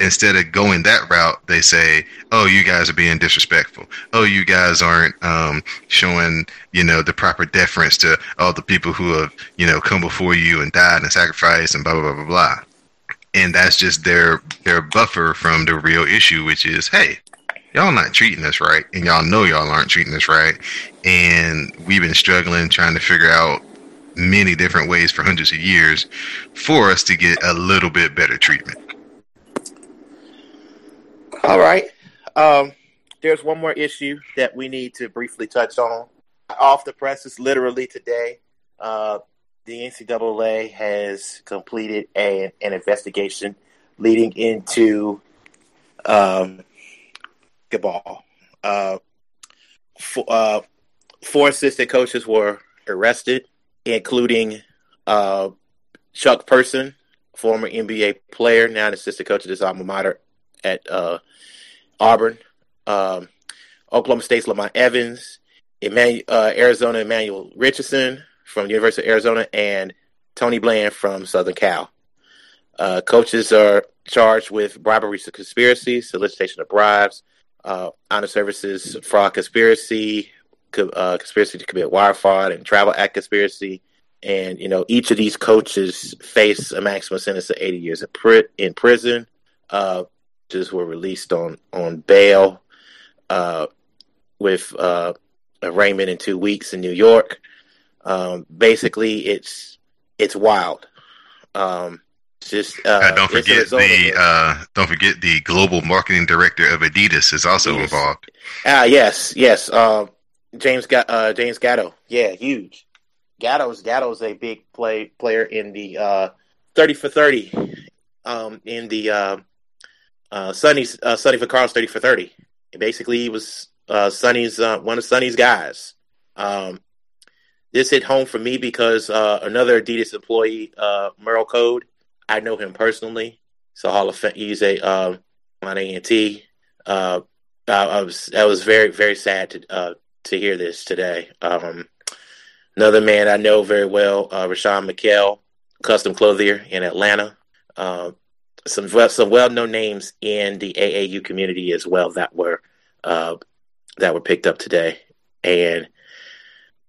Instead of going that route, they say, "Oh, you guys are being disrespectful. Oh, you guys aren't um, showing, you know, the proper deference to all the people who have, you know, come before you and died and sacrificed and blah blah blah blah blah." And that's just their their buffer from the real issue, which is, hey, y'all not treating us right, and y'all know y'all aren't treating us right, and we've been struggling trying to figure out many different ways for hundreds of years for us to get a little bit better treatment. All right. Um, there's one more issue that we need to briefly touch on. Off the presses, literally today, uh, the NCAA has completed a, an investigation leading into um, basketball. Uh, four, uh, four assistant coaches were arrested, including uh, Chuck Person, former NBA player, now an assistant coach at his alma mater at uh, Auburn. Um, Oklahoma State's Lamont Evans, Emmanuel, uh, Arizona Emmanuel Richardson from University of Arizona, and Tony Bland from Southern Cal. Uh, coaches are charged with bribery, conspiracy, solicitation of bribes, uh, honest services fraud conspiracy, co- uh, conspiracy to commit wire fraud, and travel act conspiracy. And you know, each of these coaches face a maximum sentence of 80 years in, pri- in prison. Just were released on on bail uh, with uh, arraignment in two weeks in New York. Um, basically, it's it's wild. Um, just uh, don't forget the uh, don't forget the global marketing director of Adidas is also yes. involved. Ah, yes, yes. Uh, James got uh, James Gatto. Yeah, huge. Gatto's Gatto's a big play player in the uh, thirty for thirty. Um, in the uh, uh, Sonny Vaccaro's thirty for thirty. Basically, he was uh, Sonny's uh, one of Sonny's guys. Um, this hit home for me because uh, another Adidas employee, uh, Merl Code, I know him personally. So Hall of Fame, he's a um, on ANT. Uh, I, I, was I was very very sad to uh, to hear this today. Um, another man I know very well, uh, Rashan Michel, custom clothier in Atlanta. Uh, some some well known names in the AAU community as well that were uh, that were picked up today, and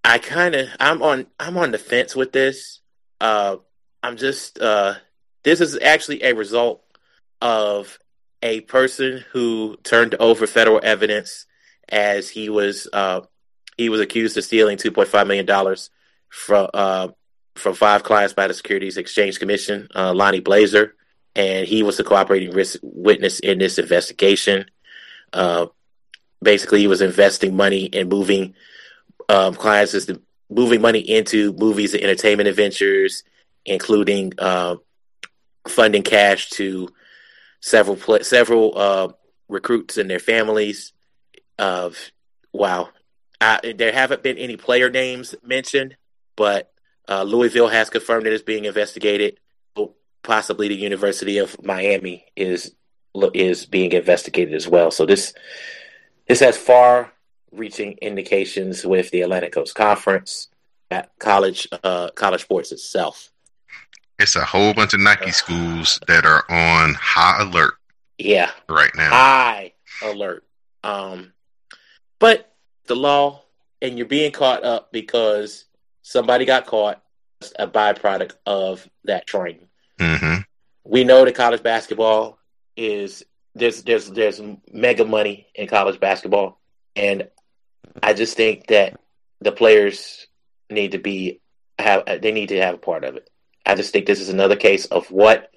I kind of I'm on I'm on the fence with this. Uh, I'm just uh, this is actually a result of a person who turned over federal evidence as he was uh, he was accused of stealing 2.5 million dollars from uh, from five clients by the Securities Exchange Commission, uh, Lonnie Blazer, and he was the cooperating witness in this investigation. Uh, basically, he was investing money and moving um, clients the, moving money into movies and entertainment adventures, including uh, funding cash to several pl- several uh, recruits and their families. Of wow, I, there haven't been any player names mentioned, but uh, Louisville has confirmed that it is being investigated. Possibly the University of Miami is is being investigated as well. So this this has far reaching indications with the Atlantic Coast Conference at college uh, college sports itself. It's a whole bunch of Nike schools that are on high alert. Yeah, right now, high alert. Um, but the law, and you're being caught up because somebody got caught. A byproduct of that training. Mm-hmm. We know that college basketball is there's there's there's mega money in college basketball, and I just think that the players need to be have they need to have a part of it. I just think this is another case of what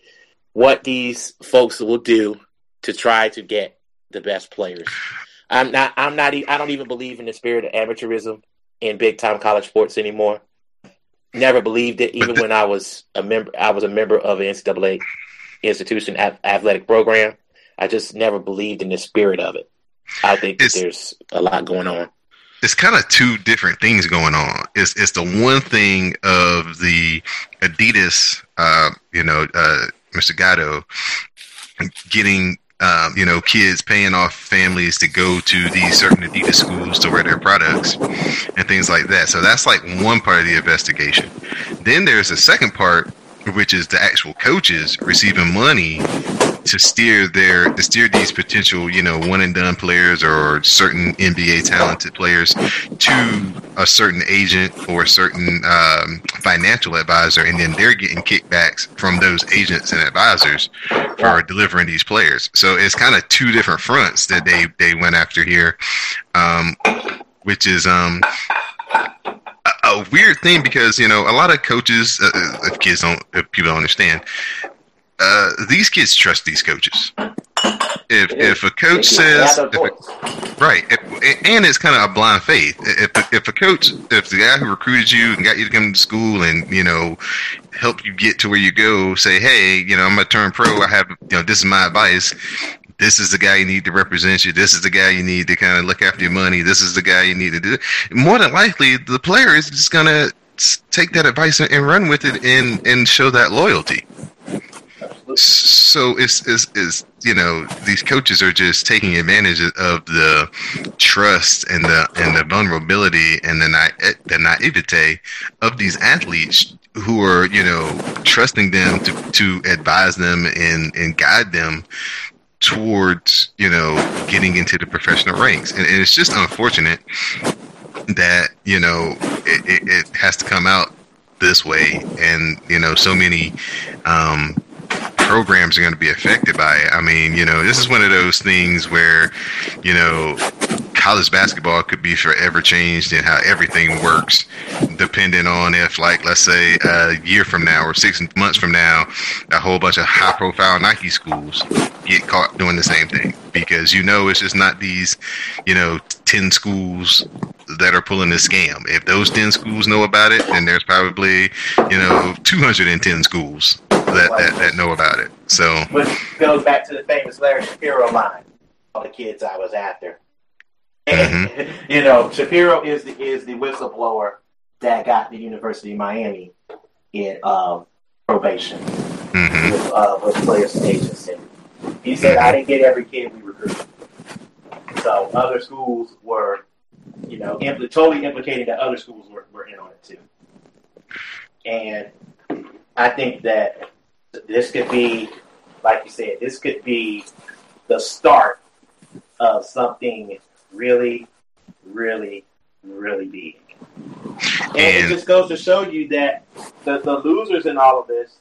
what these folks will do to try to get the best players. I'm not I'm not I don't even believe in the spirit of amateurism in big time college sports anymore. Never believed it even when I was a member I was a member of an NCAA institution athletic program. I just never believed in the spirit of it. I think there's a lot going on it's kind of two different things going on. It's it's the one thing of the Adidas, uh, you know, uh, Mr. Gatto getting um, you know, kids paying off families to go to these certain Adidas schools to wear their products and things like that. So that's like one part of the investigation. Then there's a second part, which is the actual coaches receiving money to steer their to steer these potential you know one and done players or certain NBA talented players to a certain agent or a certain um, financial advisor, and then they're getting kickbacks from those agents and advisors for delivering these players. So it's kind of two different fronts that they they went after here, um, which is um, a weird thing because you know a lot of coaches, uh, uh if kids don't, if people don't understand, uh, these kids trust these coaches. If if a coach says if a, right, if, and it's kind of a blind faith. If if a coach, if the guy who recruited you and got you to come to school and you know help you get to where you go, say, hey, you know, I'm gonna turn pro. I have, you know, this is my advice. This is the guy you need to represent you. This is the guy you need to kind of look after your money. This is the guy you need to do. More than likely, the player is just gonna take that advice and run with it and and show that loyalty. So it's, it's, it's, you know, these coaches are just taking advantage of the trust and the and the vulnerability and the na- the naivete of these athletes who are, you know, trusting them to, to advise them and, and guide them towards, you know, getting into the professional ranks. And, and it's just unfortunate that, you know, it, it, it has to come out this way and, you know, so many um, programs are going to be affected by it. I mean, you know, this is one of those things where, you know, college basketball could be forever changed and how everything works, depending on if, like, let's say a year from now or six months from now, a whole bunch of high profile Nike schools get caught doing the same thing. Because you know, it's just not these, you know, 10 schools that are pulling this scam. If those 10 schools know about it, then there's probably, you know, 210 schools that, that, that know about it. So, which goes back to the famous Larry Shapiro line all the kids I was after. Mm-hmm. you know, Shapiro is the is the whistleblower that got the University of Miami in um, probation mm-hmm. with, uh, with players agency. He said, "I didn't get every kid we recruited." So other schools were, you know, impl- totally implicating that other schools were, were in on it too. And I think that this could be, like you said, this could be the start of something really, really, really big. And, and, it just goes to show you that the, the losers in all of this.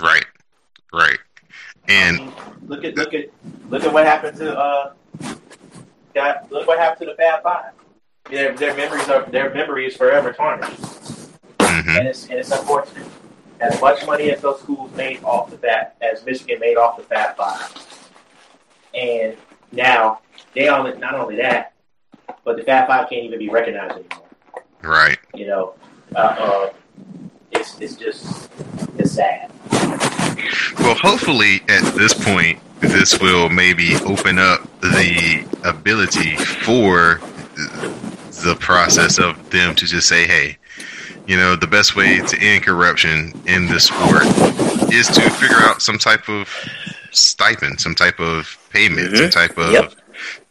Right, right. And I mean, look at look at look at what happened to uh, got look what happened to the Fab Five. Their their memories are their memory is forever tarnished, mm-hmm. and it's and it's unfortunate. As much money as those schools made off the bat, as Michigan made off the Fab Five, and now, they only not only that, but the Fab Five can't even be recognized anymore. Right. You know, uh, uh, it's it's just it's sad. Well, hopefully, at this point, this will maybe open up the ability for the process of them to just say, "Hey, you know, the best way to end corruption in this sport is to figure out some type of stipend, some type of payment, mm-hmm. some type of yep.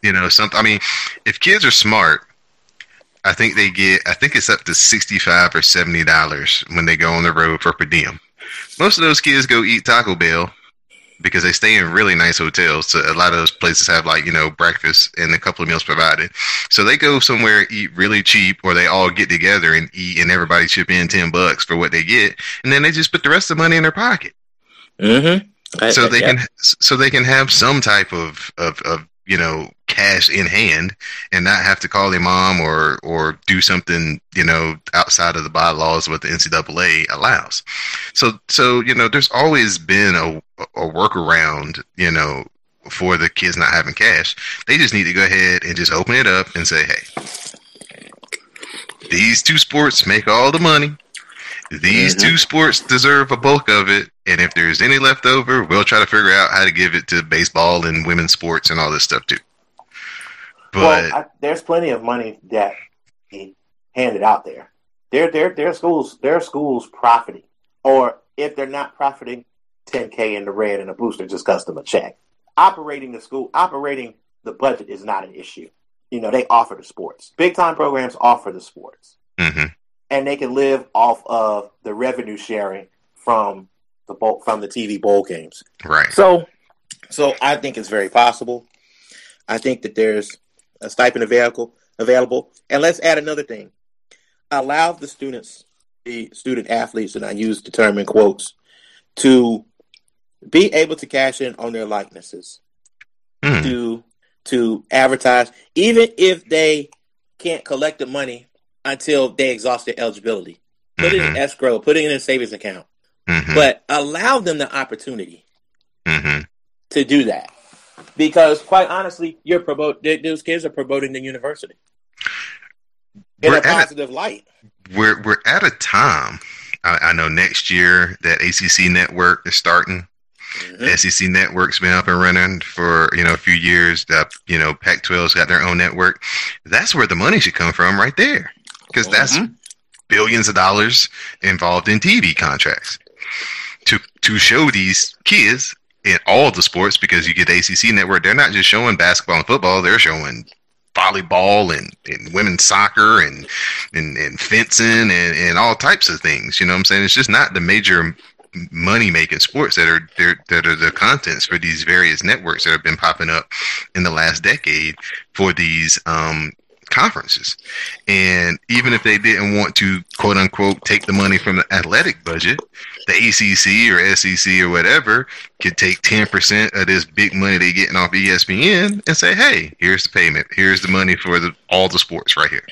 you know, something. I mean, if kids are smart, I think they get. I think it's up to sixty-five or seventy dollars when they go on the road for per diem. Most of those kids go eat Taco Bell because they stay in really nice hotels. So a lot of those places have like you know breakfast and a couple of meals provided. So they go somewhere eat really cheap, or they all get together and eat, and everybody chip in ten bucks for what they get, and then they just put the rest of the money in their pocket. Mm-hmm so they yeah. can so they can have some type of, of of you know cash in hand and not have to call their mom or or do something you know outside of the bylaws what the NCAA allows. So so you know there's always been a a workaround you know for the kids not having cash. They just need to go ahead and just open it up and say, hey, these two sports make all the money. These mm-hmm. two sports deserve a bulk of it, and if there's any left over, we'll try to figure out how to give it to baseball and women's sports and all this stuff too. But well, I, there's plenty of money that handed out there. There, there, there are schools. There are schools profiting, or if they're not profiting, 10k in the red and a booster just cuts them a check. Operating the school, operating the budget is not an issue. You know, they offer the sports. Big time programs offer the sports. Mm-hmm and they can live off of the revenue sharing from the bowl, from the TV bowl games. Right. So, so I think it's very possible. I think that there's a stipend available. Available, and let's add another thing: allow the students, the student athletes, and I use the term in quotes, to be able to cash in on their likenesses, mm. to to advertise, even if they can't collect the money until they exhaust their eligibility. Put mm-hmm. it in mm-hmm. escrow, put it in a savings account, mm-hmm. but allow them the opportunity mm-hmm. to do that. Because quite honestly, you're promote those kids are promoting the university in we're a positive a, light. We're we're at a time. I, I, know next year that ACC network is starting. Mm-hmm. SEC network's been up and running for you know a few years. That you know Pac-12's got their own network. That's where the money should come from, right there because that's mm-hmm. billions of dollars involved in TV contracts to to show these kids in all the sports because you get ACC network. They're not just showing basketball and football; they're showing volleyball and, and women's soccer and and, and fencing and, and all types of things. You know what I'm saying? It's just not the major money making sports that are that are the contents for these various networks that have been popping up in the last decade for these um, conferences. And even if they didn't want to quote unquote take the money from the athletic budget, the ACC or SEC or whatever could take 10% of this big money they're getting off ESPN and say, hey, here's the payment. Here's the money for the, all the sports right here.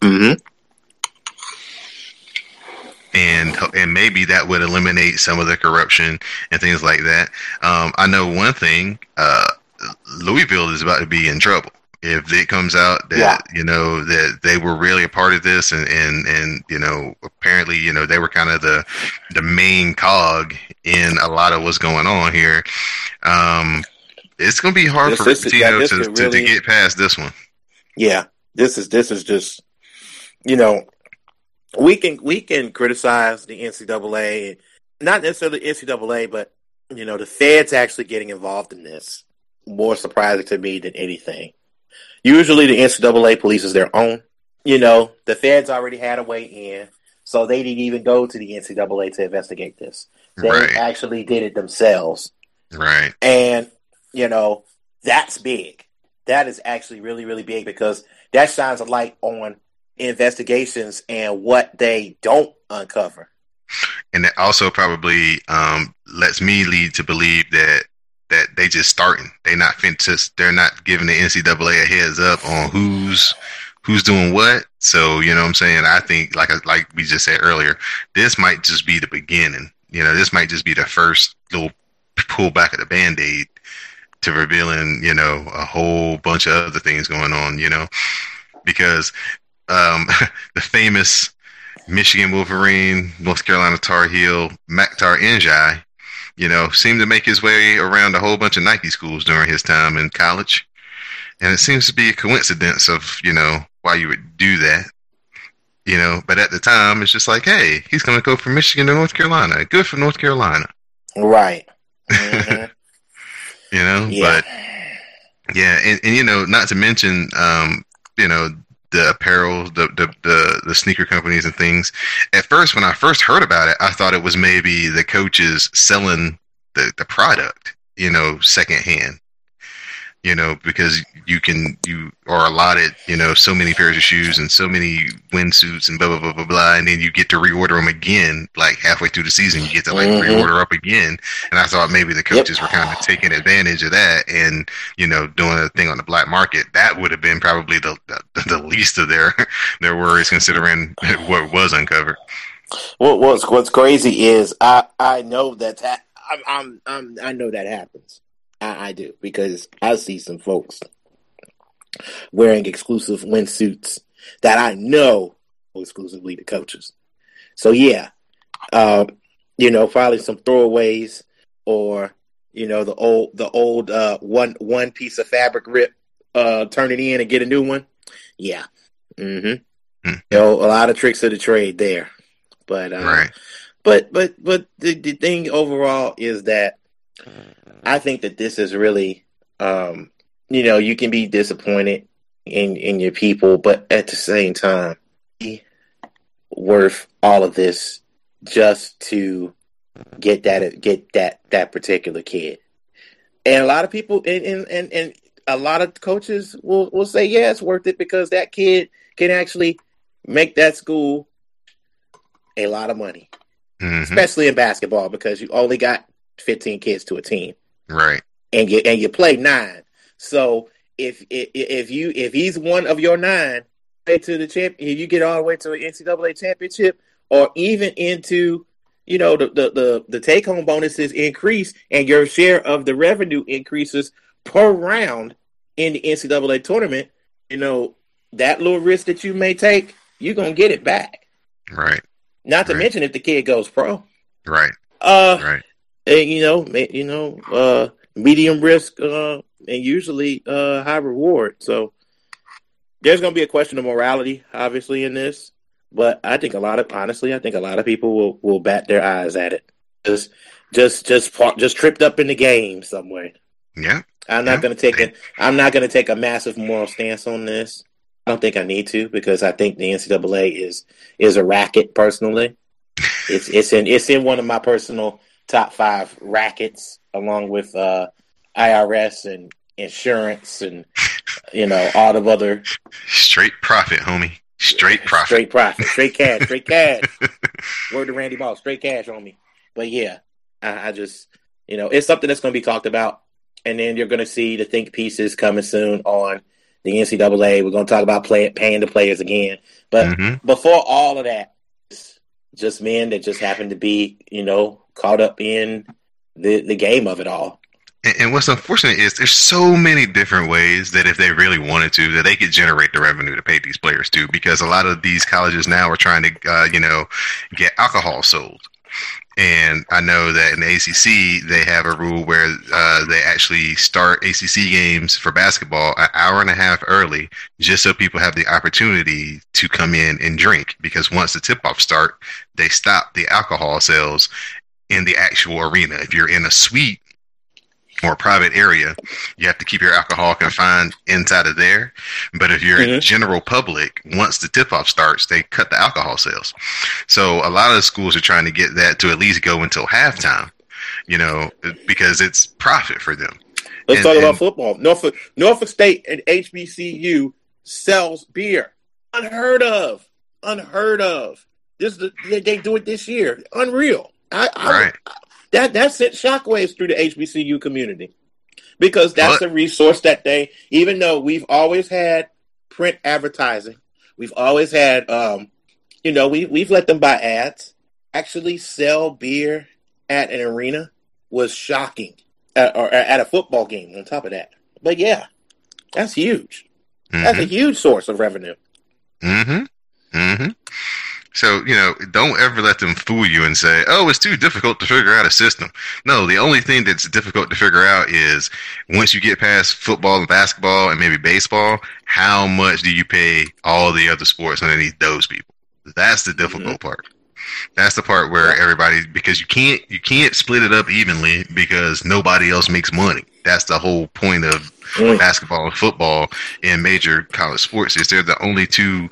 Mm-hmm. And, and maybe that would eliminate some of the corruption and things like that. Um, I know one thing, uh, Louisville is about to be in trouble if it comes out that yeah. you know that they were really a part of this and and and you know apparently you know they were kind of the the main cog in a lot of what's going on here um it's going to be hard this, for this, Pitino yeah, to, really, to, to get past this one yeah this is this is just you know we can we can criticize the NCAA not necessarily NCAA but you know the feds actually getting involved in this more surprising to me than anything Usually the NCAA police is their own. You know, the feds already had a way in, so they didn't even go to the NCAA to investigate this. They right. actually did it themselves. Right. And, you know, that's big. That is actually really, really big because that shines a light on investigations and what they don't uncover. And it also probably um, lets me lead to believe that that they just starting. They not fin just they're not giving the NCAA a heads up on who's who's doing what. So you know what I'm saying. I think like like we just said earlier, this might just be the beginning. You know, this might just be the first little pull back of the band aid to revealing you know a whole bunch of other things going on. You know, because um, the famous Michigan Wolverine, North Carolina Tar Heel, Makhtar Ndiaye you know, seemed to make his way around a whole bunch of Nike schools during his time in college. And it seems to be a coincidence of, you know, why you would do that. You know, but at the time, it's just like, hey, he's going to go from Michigan to North Carolina. Good for North Carolina. Right. Mm-hmm. you know, yeah. but yeah, and, and, you know, not to mention, um, you know, the apparel, the, the, the the sneaker companies and things. At first, when I first heard about it, I thought it was maybe the coaches selling the the product, you know, secondhand you know, because you can you are allotted, you know, so many pairs of shoes and so many windsuits and blah blah blah blah blah, and then you get to reorder them again, like halfway through the season, you get to like mm-hmm. reorder up again. And I thought maybe the coaches yep. were kind of taking advantage of that and you know doing a thing on the black market. That would have been probably the the, the least of their their worries, considering what was uncovered. What what's what's crazy is I I know that I'm, I'm, I'm I know that happens. I, I do because I see some folks wearing exclusive windsuits that I know exclusively the coaches. So yeah, uh, you know, probably some throwaways or you know the old the old uh, one one piece of fabric rip, uh, turn it in and get a new one. Yeah, mm-hmm. Mm. You know, a lot of tricks of the trade there, but uh, right. But but but the, the thing overall is that I think that this is really, um, you know, you can be disappointed in in your people, but at the same time, worth all of this just to get that get that that particular kid. And a lot of people and and and, a lot of coaches will will say yeah, it's worth it because that kid can actually make that school a lot of money. Mm-hmm. Especially in basketball because you only got 15 kids to a team. Right. And you and you play nine. So if if, if you if he's one of your nine to the champ, if you get all the way to an NCAA championship or even into you know the the the, the take home bonuses increase and your share of the revenue increases per round in the NCAA tournament, you know that little risk that you may take, you're gonna get it back. Right. Not to right. mention if the kid goes pro. Right. Uh, right and, you know, you know, uh, medium risk uh, and usually uh, high reward. So there's going to be a question of morality, obviously, in this. But I think a lot of, honestly, I think a lot of people will, will bat their eyes at it. Just, just, just, just tripped up in the game somewhere. Yeah. I'm not yeah. going to take a, I'm not going to take a massive moral stance on this. I don't think I need to because I think the NCAA is is a racket. Personally, it's it's in it's in one of my personal top five rackets, along with uh, IRS and insurance and you know all of other straight profit, homie. Straight profit. Straight profit. Straight cash. Straight cash. Word to Randy Moss. Straight cash on me. But yeah, I, I just, you know, it's something that's going to be talked about. And then you're going to see the think pieces coming soon on the NCAA. We're going to talk about play, paying the players again. But mm-hmm. before all of that, just men that just happen to be, you know, caught up in the, the game of it all. And, and what's unfortunate is there's so many different ways that if they really wanted to, that they could generate the revenue to pay these players too. Because a lot of these colleges now are trying to, uh, you know, get alcohol sold. And I know that in the ACC, they have a rule where uh, they actually start ACC games for basketball an hour and a half early, just so people have the opportunity to come in and drink. Because once the tip off start, they stop the alcohol sales in the actual arena. If you're in a suite or private area, you have to keep your alcohol confined inside of there. But if you're mm-hmm. in general public, once the tip off starts, they cut the alcohol sales. So a lot of schools are trying to get that to at least go until halftime, you know, because it's profit for them. Let's and, talk about football. Norfolk, Norfolk State and HBCU sells beer. Unheard of. Unheard of. This they, they do it this year. Unreal. I, I, right that that sent shockwaves through the HBCU community because that's a resource that they, even though we've always had print advertising, we've always had, um, you know, we we've let them buy ads. Actually, sell beer at an arena was shocking, uh, or at a football game. On top of that, but yeah, that's huge. Mm-hmm. That's a mm-hmm. huge source of revenue. Mm-hmm. Mm-hmm. So, you know, don't ever let them fool you and say, oh, it's too difficult to figure out a system. No, the only thing that's difficult to figure out is once you get past football and basketball and maybe baseball, how much do you pay all the other sports underneath those people? That's the difficult mm-hmm. part. That's the part where everybody because you can't you can't split it up evenly because nobody else makes money. That's the whole point of mm. basketball and football in major college sports is they're the only two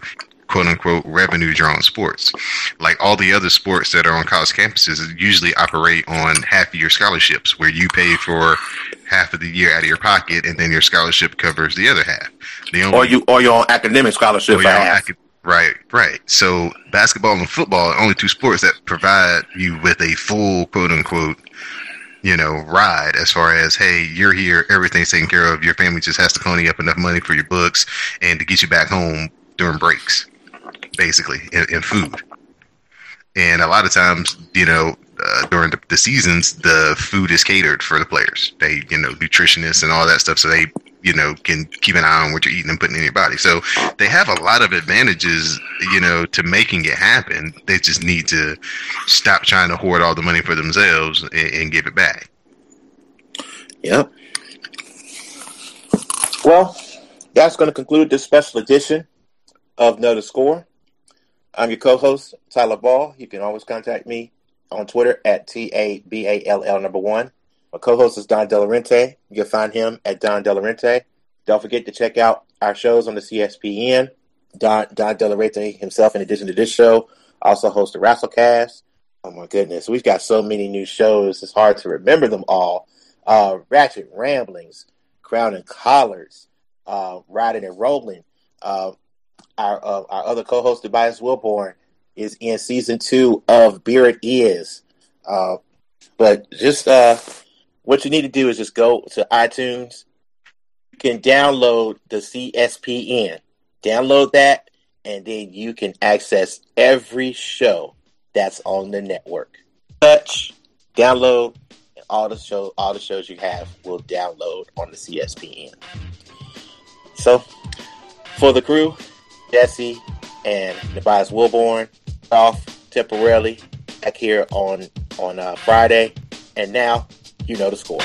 quote unquote revenue drawn sports. Like all the other sports that are on college campuses usually operate on half year scholarships where you pay for half of the year out of your pocket and then your scholarship covers the other half. The only, or you or your academic scholarship. Acad- right, right. So basketball and football are only two sports that provide you with a full quote unquote you know, ride as far as, hey, you're here, everything's taken care of. Your family just has to pony up enough money for your books and to get you back home during breaks basically, in, in food. And a lot of times, you know, uh, during the, the, seasons, the food is catered for the players. They, you know, nutritionists and all that stuff, so they, you know, can keep an eye on what you're eating and putting in your body. So they have a lot of advantages, you know, to making it happen. They just need to stop trying to hoard all the money for themselves and, and give it back. Yep. Well, that's going to conclude this special edition of Know the Score. I'm your co-host, Tyler Ball. You can always contact me on Twitter at T-A-B-A-L-L number one. My co-host is Don Delarente. You can find him at Don Delarente. Don't forget to check out our shows on the CSPN. Don, Don Delarente himself, in addition to this show, also hosts the Rasslecast. Oh my goodness, we've got so many new shows. It's hard to remember them all. Uh, Ratchet Ramblings, Crown and Collars, uh, Riding and Rolling, uh, our uh, our other co-host Tobias Wilborn is in season two of Beer It Is. Uh, but just uh, what you need to do is just go to iTunes. You can download the CSPN. Download that, and then you can access every show that's on the network. Touch, download, all the show, all the shows you have will download on the CSPN. So, for the crew, Jesse and Tobias Wilborn off temporarily back here on on uh, Friday, and now you know the score.